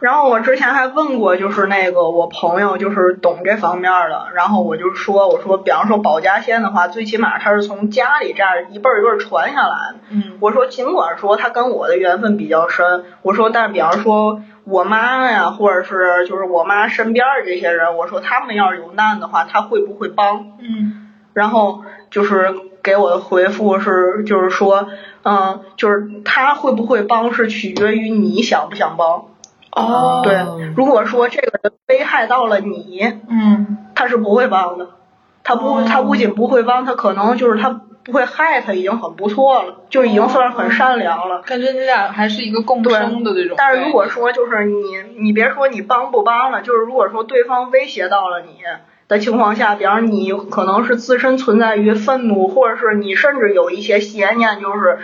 然后我之前还问过，就是那个我朋友就是懂这方面的，然后我就说，我说，比方说保家仙的话，最起码他是从家里这样一辈儿一辈儿传下来的。嗯我说，尽管说他跟我的缘分比较深，我说，但是比方说我妈呀，或者是就是我妈身边的这些人，我说他们要是有难的话，他会不会帮？嗯然后就是给我的回复是，就是说，嗯，就是他会不会帮是取决于你想不想帮。哦对，如果说这个人危害到了你，嗯他是不会帮的。他不，哦他不仅不会帮，他可能就是他不会害他，已经很不错了，就已经算是很善良了。感觉你俩还是一个共对生的这种。但是如果说就是你，你别说你帮不帮了，就是如果说对方威胁到了你的情况下，比方说你可能是自身存在于愤怒，或者是你甚至有一些邪念，就是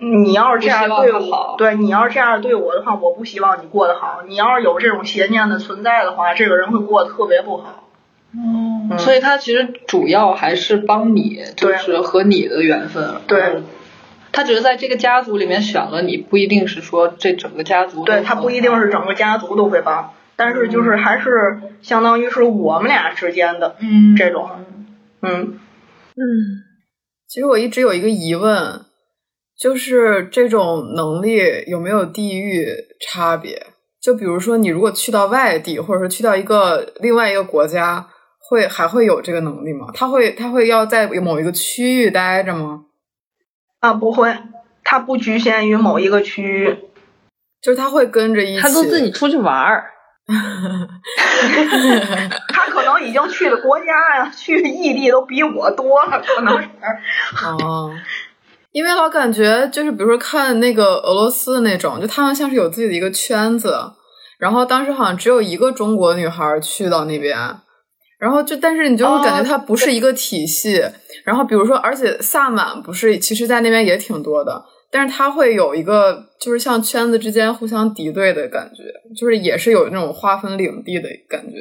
你要是这样对我，对你要是这样对我的话，我不希望你过得好。你要是有这种邪念的存在的话，这个人会过得特别不好。嗯，所以他其实主要还是帮你，就是和你的缘分。对。嗯，他只是在这个家族里面选了你，不一定是说这整个家族对他不一定是整个家族都会帮，但是就是还是相当于是我们俩之间的嗯。这种，嗯。嗯，其实我一直有一个疑问，就是这种能力有没有地域差别？就比如说，你如果去到外地，或者说去到一个另外一个国家，会还会有这个能力吗？他会他会要在某一个区域待着吗？啊，不会，他不局限于某一个区域。就是他会跟着一起，他都自己出去玩儿，他可能已经去的国家呀，去异地都比我多了，可能是。哦，因为老感觉就是，比如说看那个俄罗斯的那种，就他们像是有自己的一个圈子，然后当时好像只有一个中国女孩去到那边，然后就但是你就会感觉它不是一个体系。然后比如说，而且萨满不是，其实在那边也挺多的，但是它会有一个就是像圈子之间互相敌对的感觉，就是也是有那种划分领地的感觉。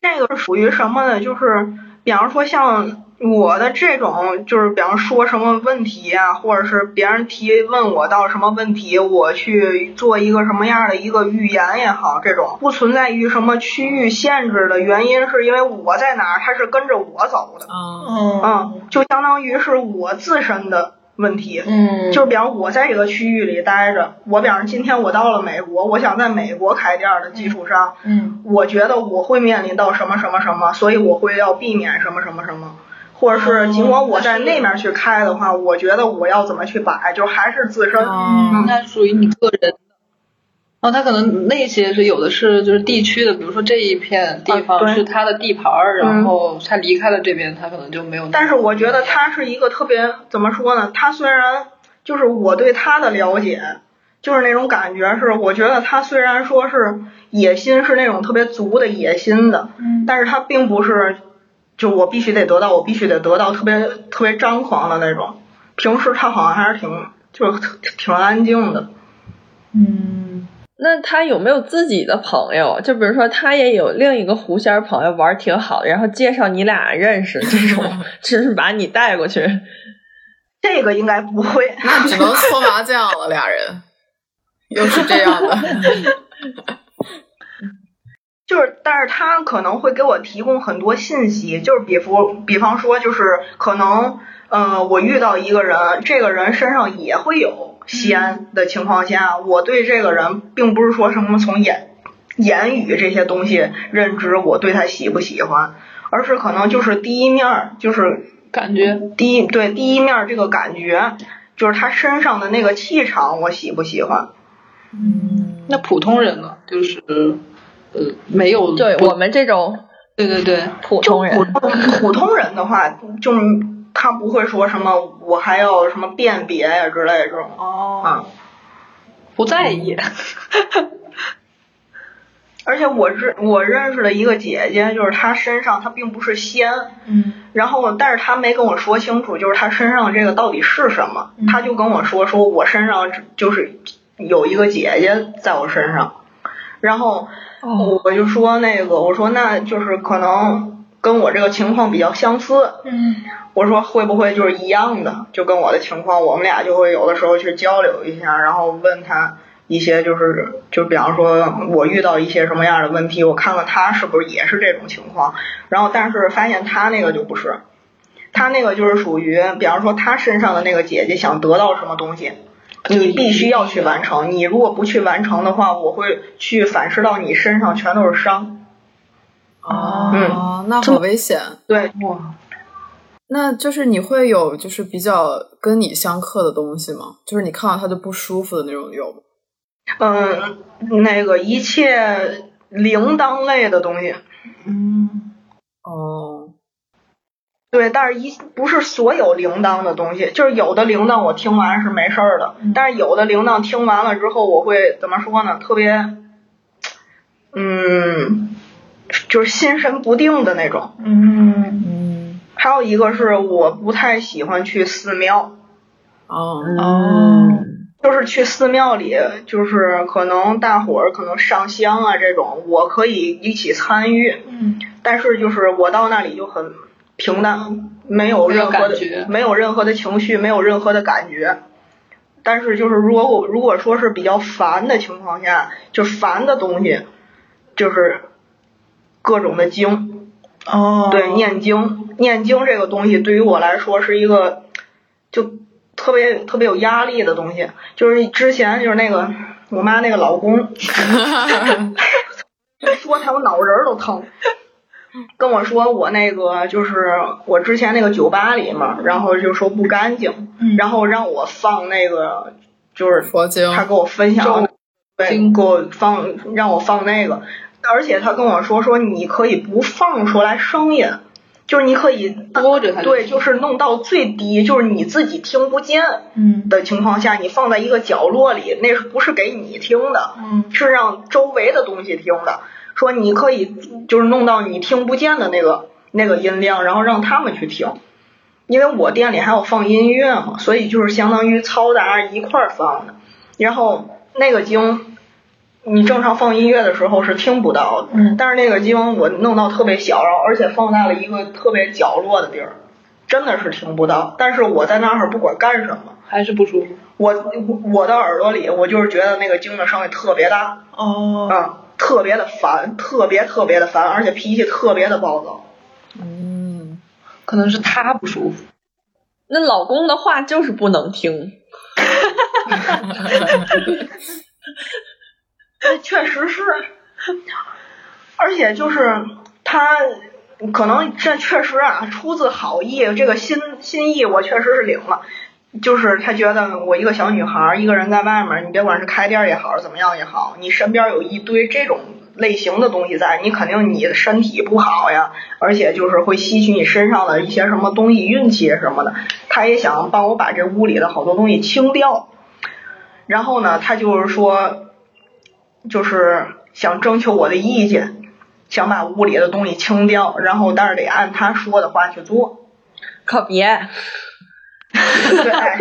这个是属于什么呢？就是比方说像我的这种，就是比方说什么问题啊，或者是别人提问我到什么问题，我去做一个什么样的一个预言也好，这种不存在于什么区域限制的原因，是因为我在哪儿，他是跟着我走的，嗯。嗯，就相当于是我自身的问题。嗯，就是比方我在这个区域里待着，我比方今天我到了美国，我想在美国开店的基础上，嗯。我觉得我会面临到什么什么什么，所以我会要避免什么什么什么，或者是尽管我在那面去开的话，我觉得我要怎么去摆，就还是自身。嗯那属于你个人的。然后他可能那些是有的是就是地区的，比如说这一片地方是他的地盘儿，然嗯后他离开了这边，他可能就没有。但是我觉得他是一个特别怎么说呢？他虽然就是我对他的了解，就是那种感觉是，我觉得他虽然说是野心是那种特别足的野心的，嗯但是他并不是就我必须得得到，我必须得得到，特别特别张狂的那种。平时他好像还是挺就是挺挺安静的。嗯，那他有没有自己的朋友？就比如说，他也有另一个狐仙儿朋友玩儿挺好的，然后介绍你俩认识，这种 只是把你带过去。这个应该不会，那只能搓麻将了，俩人又是这样的。就是，但是他可能会给我提供很多信息，就是比方比方说，就是可能，呃，我遇到一个人，这个人身上也会有仙的情况下，我对这个人并不是说什么从言言语这些东西认知我对他喜不喜欢，而是可能就是第一面儿，就是感觉第一对第一面儿这个感觉，就是他身上的那个气场，我喜不喜欢？嗯那普通人呢，就是呃没有不对我们这种对对对，普通人，通普通人的话，就他不会说什么我还要什么辨别呀之类的这种。哦。啊。不在意。而且我认我认识的一个姐姐，就是她身上她并不是仙，嗯。然后但是她没跟我说清楚，就是她身上这个到底是什么，她就跟我说说我身上就是有一个姐姐在我身上，然后哦我就说那个我说那就是可能跟我这个情况比较相似，嗯我说会不会就是一样的，就跟我的情况，我们俩就会有的时候去交流一下，然后问他一些就是就比方说我遇到一些什么样的问题，我看看他是不是也是这种情况，然后但是发现他那个就不是，他那个就是属于比方说他身上的那个姐姐想得到什么东西。你必须要去完成，你如果不去完成的话，我会去反噬到你身上，全都是伤。哦，那好危险。对，哇，那就是你会有就是比较跟你相克的东西吗？就是你看到他就不舒服的那种有吗？嗯，那个一切铃铛类的东西，嗯哦，对，但是一不是所有铃铛的东西，就是有的铃铛我听完是没事儿的，但是有的铃铛听完了之后，我会怎么说呢？特别，嗯，就是心神不定的那种。嗯嗯，还有一个是我不太喜欢去寺庙，哦，哦就是去寺庙里，就是可能大伙儿可能上香啊这种，我可以一起参与，嗯但是就是我到那里就很平淡，没有任何的没有任何的情绪，没有任何的感觉。但是就是如果我如果说是比较烦的情况下，就烦的东西，就是各种的经，哦对，念经，念经这个东西对于我来说是一个就特别特别有压力的东西。就是之前就是那个我妈那个老公 说他我脑仁儿都疼。跟我说我那个就是我之前那个酒吧里嘛，然后就说不干净，嗯然后让我放那个就是佛经，他给我分享的，对，给我放让我放那个，而且他跟我说说你可以不放出来声音，就是你可以播着它对，就是弄到最低，就是你自己听不见嗯的情况下，你放在一个角落里，那是不是给你听的？嗯是让周围的东西听的。说你可以就是弄到你听不见的那个那个音量，然后让他们去听。因为我店里还有放音乐嘛，所以就是相当于嘈杂一块儿放的。然后那个经，你正常放音乐的时候是听不到的，嗯但是那个经我弄到特别小，然后而且放在了一个特别角落的地儿，真的是听不到。但是我在那儿不管干什么，还是不舒服。我我的耳朵里，我就是觉得那个经的声音特别大，哦啊，特别的烦，特别特别的烦，而且脾气特别的暴躁。嗯，可能是他不舒服。那老公的话就是不能听。那 确实是，而且就是他可能这确实啊，出自好意，这个心心意我确实是领了。就是他觉得我一个小女孩，一个人在外面，你别管是开店也好，怎么样也好，你身边有一堆这种类型的东西在，你肯定你的身体不好呀，而且就是会吸取你身上的一些什么东西，运气什么的。他也想帮我把这屋里的好多东西清掉。然后呢，他就是说，就是想征求我的意见，想把屋里的东西清掉，然后但是得按他说的话去做。可别，对，哎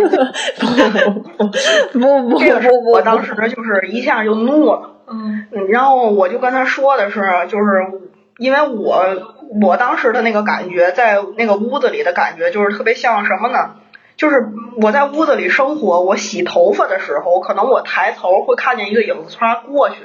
不不不这个是不不，我当时就是一下就怒了。嗯。嗯，然后我就跟他说的是，就是因为我我当时的那个感觉，在那个屋子里的感觉，就是特别像什么呢？就是我在屋子里生活，我洗头发的时候，可能我抬头会看见一个影子唰过去，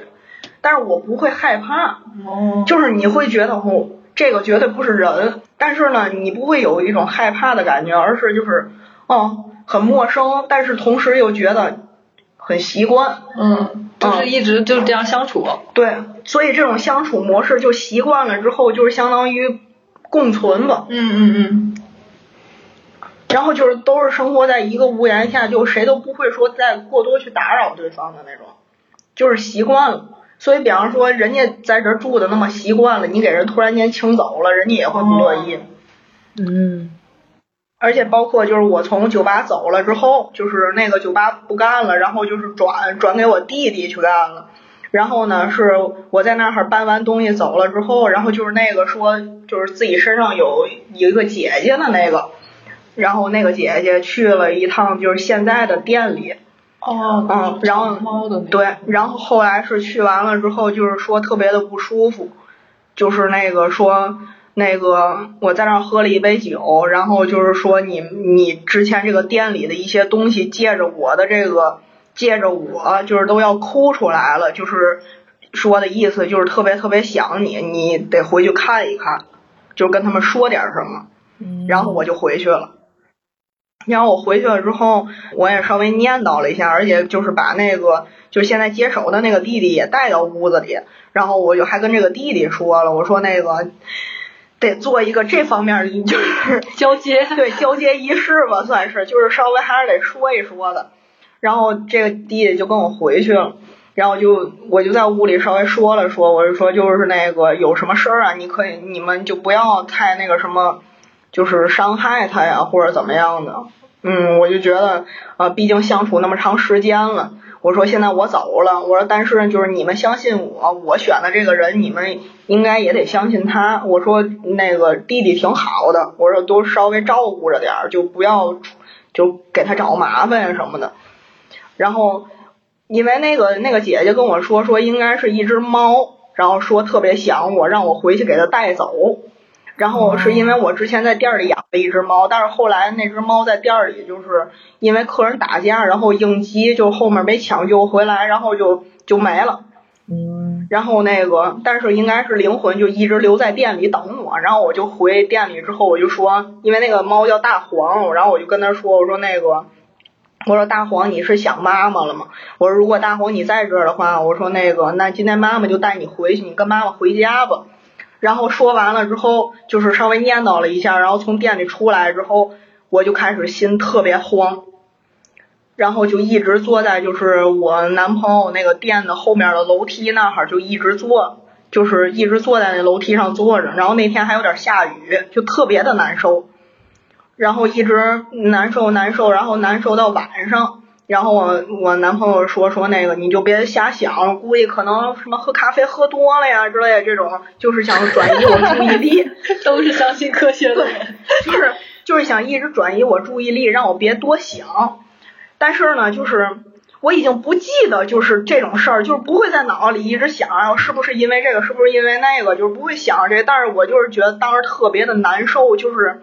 但是我不会害怕，哦。就是你会觉得哦，这个绝对不是人，但是呢，你不会有一种害怕的感觉，而是就是哦很陌生，但是同时又觉得很习惯。嗯，就是一直就是这样相处。对，所以这种相处模式就习惯了之后，就是相当于共存吧。嗯嗯嗯，然后就是都是生活在一个屋檐下，就谁都不会说再过多去打扰对方的那种，就是习惯了。所以比方说人家在这住的那么习惯了，你给人突然间请走了，人家也会不乐意。嗯。而且包括就是我从酒吧走了之后，就是那个酒吧不干了，然后就是转转给我弟弟去干了。然后呢，是我在那儿搬完东西走了之后，然后就是那个说就是自己身上有一个姐姐的那个，然后那个姐姐去了一趟就是现在的店里。哦。嗯，然后对，然后后来是去完了之后，就是说特别的不舒服，就是那个说。那个我在那儿喝了一杯酒，然后就是说你你之前这个店里的一些东西，借着我的这个，借着我就是都要哭出来了，就是说的意思就是特别特别想你，你得回去看一看，就跟他们说点什么，然后我就回去了。然后我回去了之后，我也稍微念叨了一下，而且就是把那个就是现在接手的那个弟弟也带到屋子里，然后我就还跟这个弟弟说了，我说那个。得做一个这方面的，就是 交接，对交接仪式吧，算是，就是稍微还是得说一说的。然后这个弟弟就跟我回去了，然后就我就在屋里稍微说了说，我就说就是那个有什么事儿啊，你可以你们就不要太那个什么，就是伤害他呀或者怎么样的。嗯，我就觉得呃，毕竟相处那么长时间了。我说现在我走了，我说但是就是你们相信我，我选的这个人你们应该也得相信他。我说那个弟弟挺好的，我说都稍微照顾着点儿，就不要就给他找麻烦什么的。然后因为那个那个姐姐跟我说说应该是一只猫，然后说特别想我，让我回去给他带走。然后是因为我之前在店里养了一只猫，但是后来那只猫在店里就是因为客人打架，然后应激，就后面没抢救回来，然后就就没了。嗯。然后那个，但是应该是灵魂就一直留在店里等我，然后我就回店里之后，我就说，因为那个猫叫大黄，然后我就跟他说，我说那个，我说大黄你是想妈妈了吗？我说如果大黄你在这儿的话，我说那个，那今天妈妈就带你回去，你跟妈妈回家吧。然后说完了之后，就是稍微念叨了一下，然后从店里出来之后，我就开始心特别慌，然后就一直坐在就是我男朋友那个店的后面的楼梯那儿，就一直坐，就是一直坐在那楼梯上坐着。然后那天还有点下雨，就特别的难受，然后一直难受难受，然后难受到晚上。然后我我男朋友说说那个你就别瞎想，估计可能什么喝咖啡喝多了呀之类的这种，就是想转移我注意力，都是相信科学的人，就是就是想一直转移我注意力，让我别多想。但是呢，就是我已经不记得就是这种事儿，就是不会在脑子里一直想，是不是因为这个，是不是因为那个，就是不会想这。但是我就是觉得当时特别的难受，就是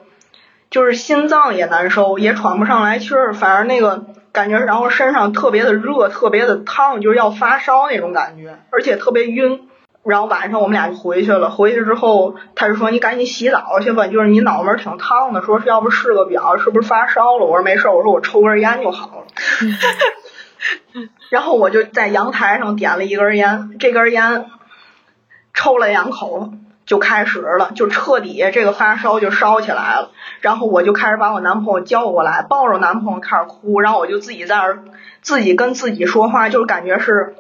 就是心脏也难受，也喘不上来气儿，反正那个。感觉，然后身上特别的热，特别的烫，就是要发烧那种感觉，而且特别晕。然后晚上我们俩就回去了，回去之后他就说：“你赶紧洗澡去吧，就是你脑门挺烫的，说是要不试个表，是不是发烧了？”我说：“没事，我说我抽根烟就好了。”然后我就在阳台上点了一根烟，这根烟抽了两口。就开始了，就彻底这个发烧就烧起来了，然后我就开始把我男朋友叫过来，抱着男朋友开始哭，然后我就自己在那儿自己跟自己说话，就是感觉是。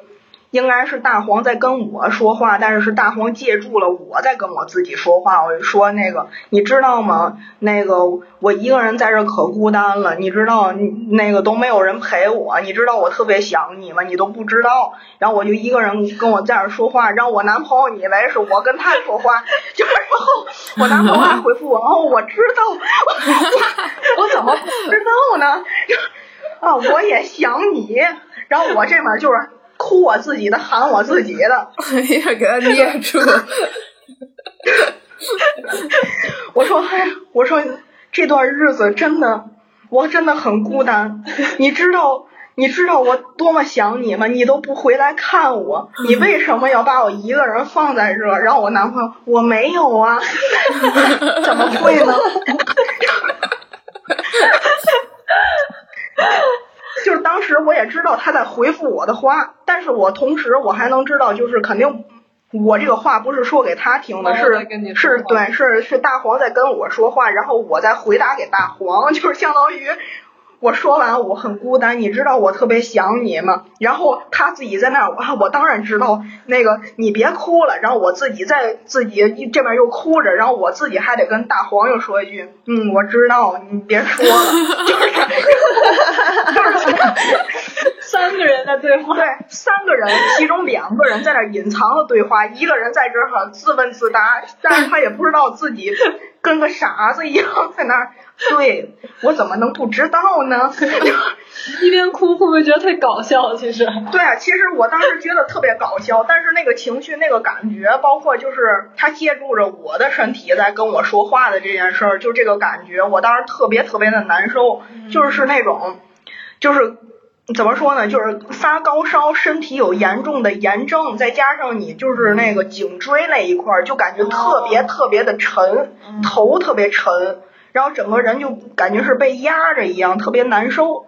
应该是大黄在跟我说话，但是是大黄借助了我在跟我自己说话。我就说那个，你知道吗？那个我一个人在这可孤单了，你知道，那个都没有人陪我，你知道我特别想你吗？你都不知道。然后我就一个人跟我在这说话，让我男朋友以为是我跟他说话，就是然后我男朋友还回复我，哦，我知道，我 我怎么不知道呢？啊，我也想你。然后我这边就是。哭我自己的，喊我自己的，哎呀，给他捏住。我说，哎我说这段日子真的，我真的很孤单。你知道，你知道我多么想你吗？你都不回来看我，你为什么要把我一个人放在这？然后我男朋友，我没有啊，怎么会呢？就是当时我也知道他在回复我的话，但是我同时我还能知道，就是肯定我这个话不是说给他听的，是是对是是大黄在跟我说话，然后我在回答给大黄，就是相当于我说完我很孤单，你知道我特别想你吗？然后他自己在那儿，啊，我当然知道，那个你别哭了。然后我自己在自己这边又哭着，然后我自己还得跟大黄又说一句，嗯，我知道，你别说了，就是 就是三个人的对话，对，三个人，其中两个人在那隐藏的对话，一个人在这儿自问自答，但是他也不知道自己跟个傻子一样在那儿。对我怎么能不知道呢？一边哭会不会觉得太搞笑？其实，对啊，其实我当时觉得特别搞笑，但是那个情绪、那个感觉，包括就是他借助着我的身体在跟我说话的这件事儿，就这个感觉，我当时特别特别的难受，就是那种，就是怎么说呢？就是发高烧，身体有严重的炎症，再加上你就是那个颈椎那一块儿，就感觉特别特别的沉，头特别沉。然后整个人就感觉是被压着一样，特别难受，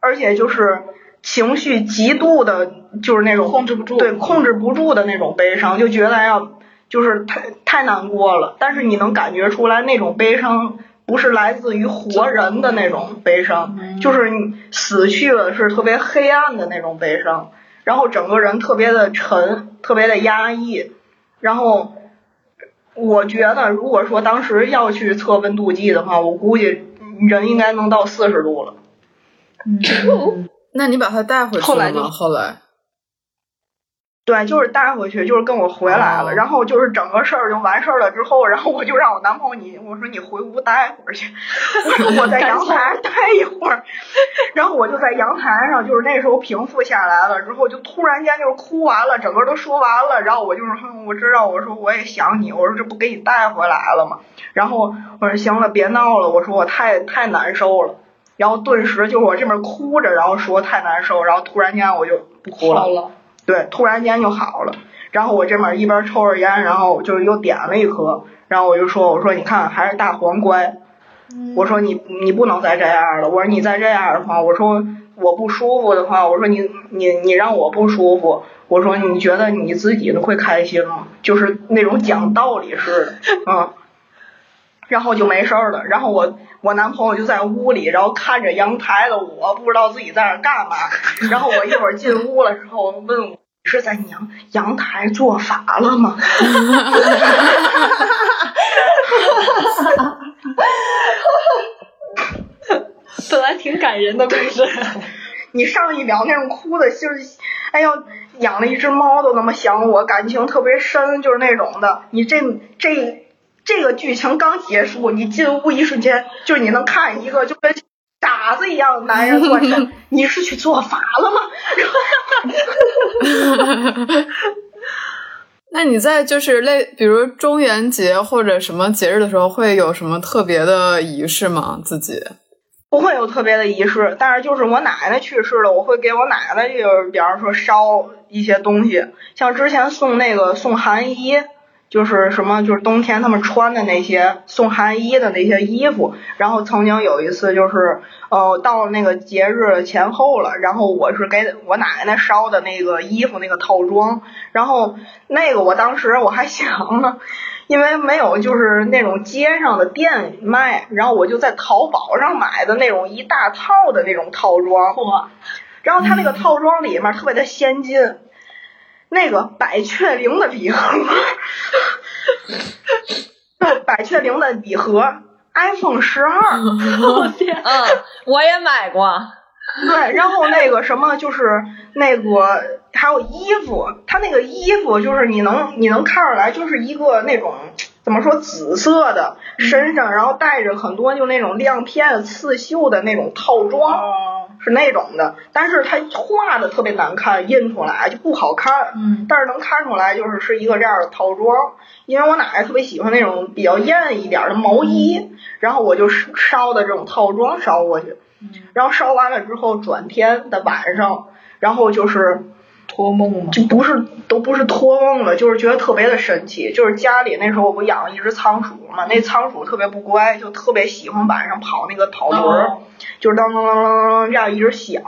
而且就是情绪极度的，就是那种控制不住，对，控制不住的那种悲伤，就觉得要就是太太难过了。但是你能感觉出来，那种悲伤不是来自于活人的那种悲伤，就是你死去了是特别黑暗的那种悲伤，然后整个人特别的沉，特别的压抑，然后。我觉得，如果说当时要去测温度计的话，我估计人应该能到四十度了。嗯，那你把他带回去了吗？后来。对，就是带回去，就是跟我回来了，然后就是整个事儿就完事儿了之后，然后我就让我男朋友你，我说你回屋待会儿去，我说我在阳台待一会儿，然后我就在阳台上，就是那时候平复下来了之后，就突然间就是哭完了，整个都说完了，然后我就是我知道，我说我也想你，我说这不给你带回来了吗？然后我说行了，别闹了，我说我太太难受了，然后顿时就是我这边哭着，然后说太难受，然后突然间我就不哭了。对，突然间就好了。然后我这边一边抽着烟，然后就又点了一颗。然后我就说：“我说你看，还是大黄乖。我说你你不能再这样了。我说你再这样的话，我说我不舒服的话，我说你你你让我不舒服。我说你觉得你自己会开心吗？就是那种讲道理似的，嗯。然后就没事儿了。然后我我男朋友就在屋里，然后看着阳台的我，不知道自己在那干嘛。然后我一会儿进屋了之后，问我是在阳阳台做法了吗？本来挺感人的故事，你上一秒那种哭的，就是哎呦，养了一只猫都那么想我，感情特别深，就是那种的。你这这。这个剧情刚结束，你进屋一瞬间，就是你能看一个 就跟傻子一样的男人 过身，你是去做法了吗？那你在就是类，比如中元节或者什么节日的时候，会有什么特别的仪式吗？自己不会有特别的仪式，但是就是我奶奶去世了，我会给我奶奶就是比方说烧一些东西，像之前送那个送寒衣。就是什么，就是冬天他们穿的那些送寒衣的那些衣服。然后曾经有一次，就是呃，到那个节日前后了，然后我是给我奶奶烧的那个衣服那个套装。然后那个我当时我还想呢，因为没有就是那种街上的店卖，然后我就在淘宝上买的那种一大套的那种套装。然后它那个套装里面特别的先进。那个百雀羚的礼盒，百雀羚的礼盒，iPhone 十二，我天，嗯，我也买过。对，然后那个什么，就是那个还有衣服，它那个衣服就是你能你能看出来，就是一个那种怎么说紫色的身上，然后带着很多就那种亮片刺绣的那种套装。是那种的，但是它画的特别难看，印出来就不好看。嗯，但是能看出来就是是一个这样的套装，因为我奶奶特别喜欢那种比较艳一点的毛衣，然后我就烧的这种套装烧过去，然后烧完了之后，转天的晚上，然后就是。托梦吗？就不是，都不是托梦了，就是觉得特别的神奇。就是家里那时候我不养了一只仓鼠嘛，那仓鼠特别不乖，就特别喜欢晚上跑那个跑轮儿，就是当当当当当这样一直响。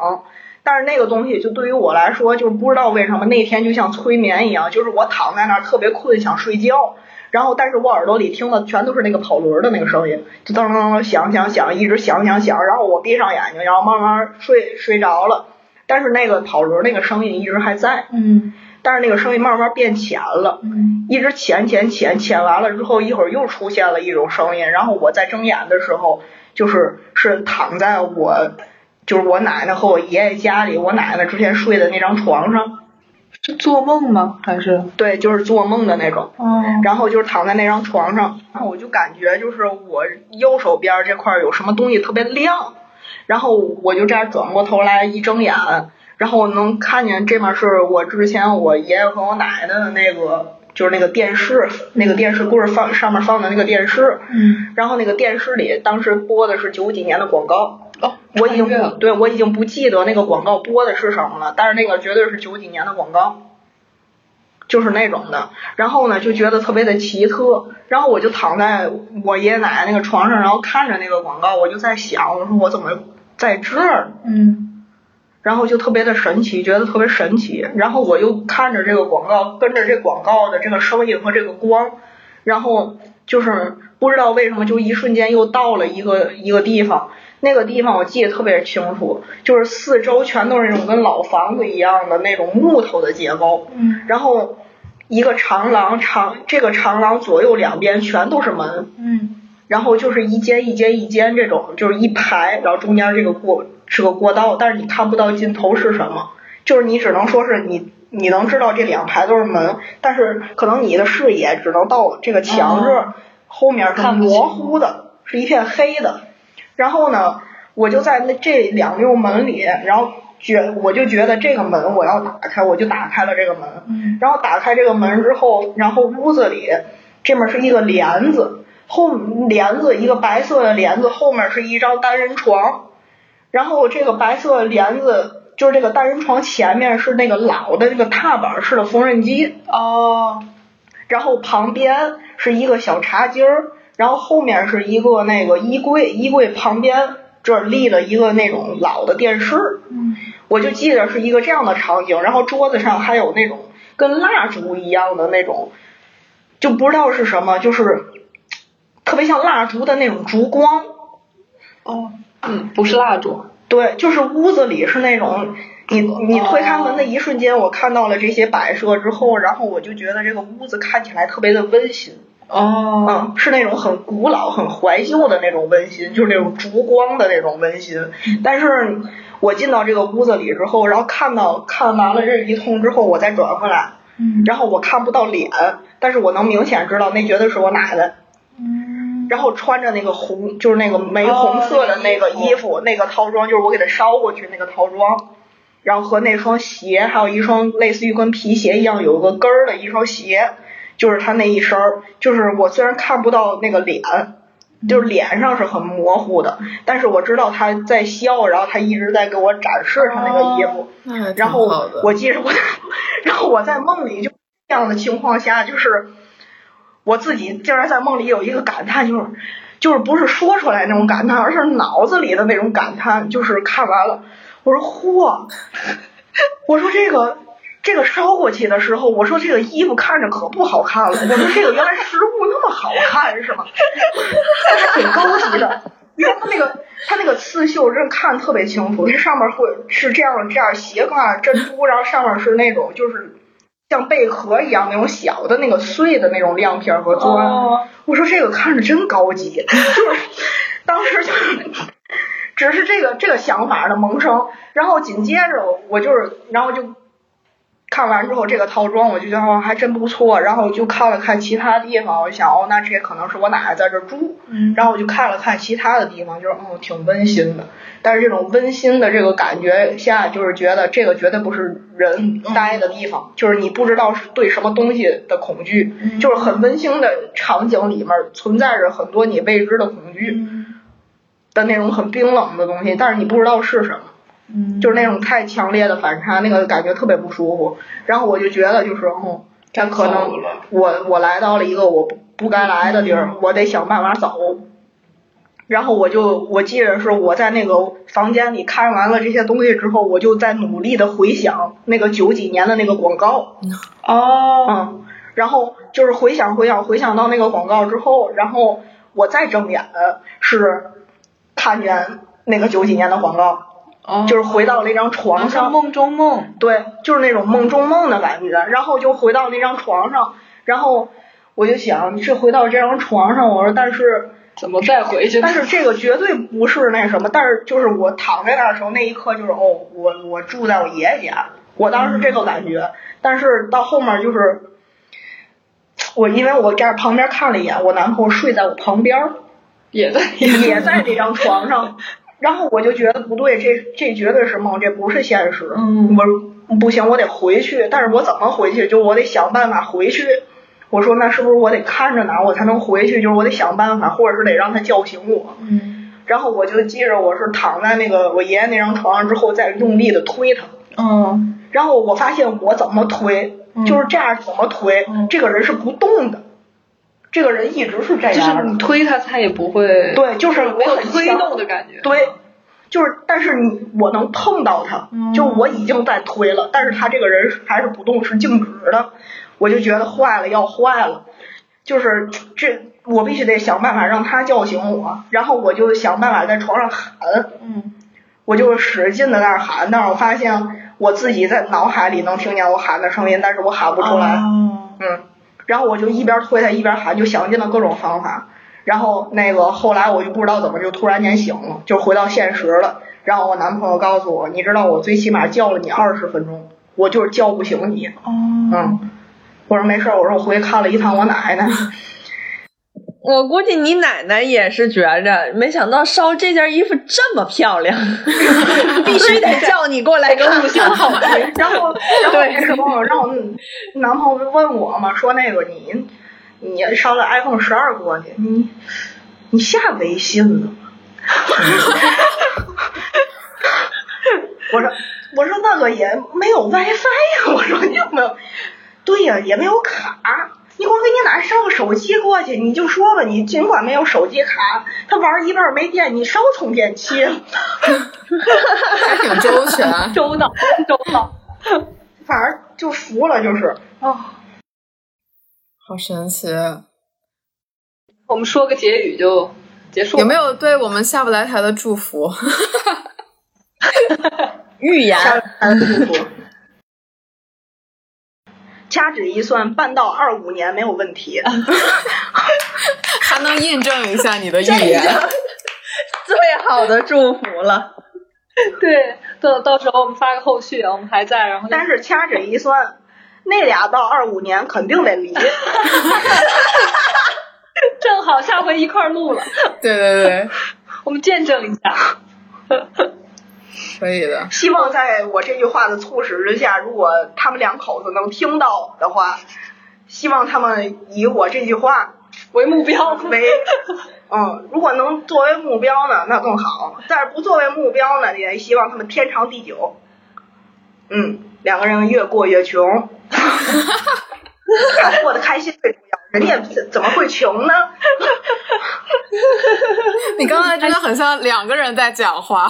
但是那个东西就对于我来说，就不知道为什么那天就像催眠一样，就是我躺在那儿特别困，想睡觉，然后但是我耳朵里听的全都是那个跑轮的那个声音，就噔噔噔响响响，一直响响响，然后我闭上眼睛，然后慢慢睡睡着了，但是那个跑轮那个声音一直还在，嗯但是那个声音慢慢变浅了，嗯一直浅浅浅浅完了之后，一会儿又出现了一种声音，然后我在睁眼的时候，就是是躺在我就是我奶奶和我爷爷家里，我奶奶之前睡的那张床上，是做梦吗？还是？对，就是做梦的那种。哦然后就是躺在那张床上，然后我就感觉就是我右手边这块儿有什么东西特别亮，然后我就这样转过头来一睁眼，然后我能看见这面是我之前我爷爷和我奶奶的那个就是那个电视，那个电视柜儿放上面放的那个电视，嗯然后那个电视里当时播的是九几年的广告。哦，我已经不对我已经不记得那个广告播的是什么了，但是那个绝对是九几年的广告，就是那种的。然后呢，就觉得特别的奇特。然后我就躺在我爷爷奶奶那个床上，然后看着那个广告，我就在想，我说我怎么在这儿？嗯然后就特别的神奇，觉得特别神奇。然后我又看着这个广告，跟着这广告的这个声音和这个光，然后就是不知道为什么，就一瞬间又到了一个一个地方。那个地方我记得特别清楚，就是四周全都是那种跟老房子一样的那种木头的结构，嗯然后一个长廊长这个长廊左右两边全都是门，嗯然后就是一间一间一间这种，就是一排，然后中间这个过是个过道，但是你看不到尽头是什么，就是你只能说是你你能知道这两排都是门，但是可能你的视野只能到这个墙这儿，后面是模糊的，是一片黑的。然后呢，我就在那这两溜门里，然后觉我就觉得这个门我要打开，我就打开了这个门。嗯然后打开这个门之后，然后屋子里这面是一个帘子，后帘子一个白色的帘子，后面是一张单人床，然后这个白色帘子就是这个单人床前面是那个老的那个踏板式的缝纫机，哦然后旁边是一个小茶几儿，然后后面是一个那个衣柜，衣柜旁边这儿立了一个那种老的电视，嗯我就记得是一个这样的场景，然后桌子上还有那种跟蜡烛一样的那种，就不知道是什么，就是特别像蜡烛的那种烛光。哦嗯，不是蜡烛。对，就是屋子里是那种，你你推开门的一瞬间，我看到了这些摆设之后，然后我就觉得这个屋子看起来特别的温馨。哦嗯，是那种很古老、很怀旧的那种温馨，就是那种烛光的那种温馨。但是我进到这个屋子里之后，然后看到看完了这一通之后，我再转回来，嗯然后我看不到脸，但是我能明显知道那绝对是我奶奶。嗯然后穿着那个红，就是那个玫红色的那个衣服，那个套装就是我给他捎过去那个套装，然后和那双鞋，还有一双类似于跟皮鞋一样有个跟儿的一双鞋，就是他那一身儿，就是我虽然看不到那个脸，就是脸上是很模糊的，但是我知道他在笑，然后他一直在给我展示他那个衣服，然后。我记着我，然后我在梦里就这样的情况下，就是我自己竟然在梦里有一个感叹，就是就是不是说出来那种感叹，而是脑子里的那种感叹，就是看完了，我说嚯，我说这个。这个烧过去的时候，我说这个衣服看着可不好看了。我说这个原来实物那么好看是吗？还挺高级的。因为它那个它那个刺绣，真看特别清楚。这上面会是这样这样斜挂珍珠，然后上面是那种就是像贝壳一样那种小的那个碎的那种亮片和钻。哦我说这个看着真高级，就是当时就是只是这个这个想法的萌生，然后紧接着我就是然后就。看完之后，这个套装我就觉得哦还真不错，然后我就看了看其他地方，我想哦，那这可能是我奶奶在这儿住，嗯然后我就看了看其他的地方，就是嗯挺温馨的，但是这种温馨的这个感觉下，就是觉得这个绝对不是人待的地方，就是你不知道是对什么东西的恐惧，就是很温馨的场景里面存在着很多你未知的恐惧的那种很冰冷的东西，但是你不知道是什么。嗯。就是那种太强烈的反差，那个感觉特别不舒服。然后我就觉得就是，嗯，他可能我我来到了一个我不不该来的地儿，我得想办法走。然后我就我记得是我在那个房间里看完了这些东西之后，我就在努力的回想那个九几年的那个广告，哦。嗯，然后就是回想回想回想到那个广告之后，然后我再睁眼是看见那个九几年的广告，哦，就是回到那张床上，梦中梦，对，就是那种梦中梦的感觉，然后就回到那张床上，然后我就想，这回到这张床上，我说但是。怎么再回去？但是这个绝对不是那什么，但是就是我躺在那儿的时候，那一刻就是哦，我我住在我爷爷家，我当时这个感觉。但是到后面就是我，因为我在旁边看了一眼，我男朋友睡在我旁边，也在也在这张床上，然后我就觉得不对，这这绝对是梦，这不是现实。嗯，我不行，我得回去，但是我怎么回去？就我得想办法回去。我说那是不是我得看着哪我才能回去？就是我得想办法，或者是得让他叫醒我。嗯。然后我就记着我是躺在那个我爷爷那张床上之后，再用力的推他。嗯。然后我发现我怎么推，就是这样怎么推，这个人是不动的。这个人一直是这样。就是你推他，他也不会。对，就是我很推动的感觉。对，就是但是你我能碰到他，就我已经在推了，但是他这个人还是不动，是静止的。我就觉得坏了，要坏了，就是这，我必须得想办法让他叫醒我，然后我就想办法在床上喊，嗯，我就使劲的在那喊，但是我发现我自己在脑海里能听见我喊的声音，但是我喊不出来，嗯，然后我就一边推他一边喊，就想尽了各种方法，然后那个后来我就不知道怎么就突然间醒了，就回到现实了，然后我男朋友告诉我，你知道我最起码叫了你二十分钟，我就是叫不醒你，嗯。我说没事，我说我回去看了一趟我奶奶。我估计你奶奶也是觉着，没想到烧这件衣服这么漂亮，必须得叫你过来个五星好评。然后，然后那什么，让我男朋友问我嘛，说那个你你烧了 iPhone 十二过去，你你下微信了吗？我说我说那个也没有 WiFi 呀，我说你有没有？对呀，也没有卡，你光给你哪捎个手机过去，你就说吧，你尽管没有手机卡，他玩一半没电，你烧充电器，还挺周全，周到，周到，反正就服了，就是哦，好神奇。我们说个结语就结束，有没有对我们下不来台的祝福？预言，祝福。掐指一算，办到二五年没有问题。还能印证一下你的预言，最好的祝福了。对，到到时候我们发个后续，我们还在，然后但是掐指一算，那俩到二五年肯定得离。正好下回一块录了。对对对，我们见证一下。可以的。希望在我这句话的促使之下，如果他们两口子能听到的话，希望他们以我这句话为目标。为，嗯，如果能作为目标呢，那更好；但是不作为目标呢，也希望他们天长地久。嗯，两个人越过越穷，过得开心最重要。人家怎怎么会穷呢？你刚才真的很像两个人在讲话。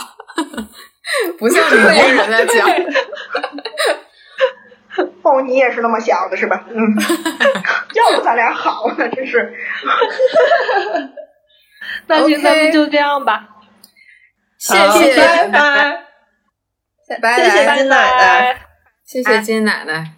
不像你一个人在讲，哦，你也是那么想的是吧？嗯，要不咱俩好呢，真是。那行，咱们就这样吧。谢谢，拜拜，拜拜，谢谢金奶奶，谢谢金奶奶。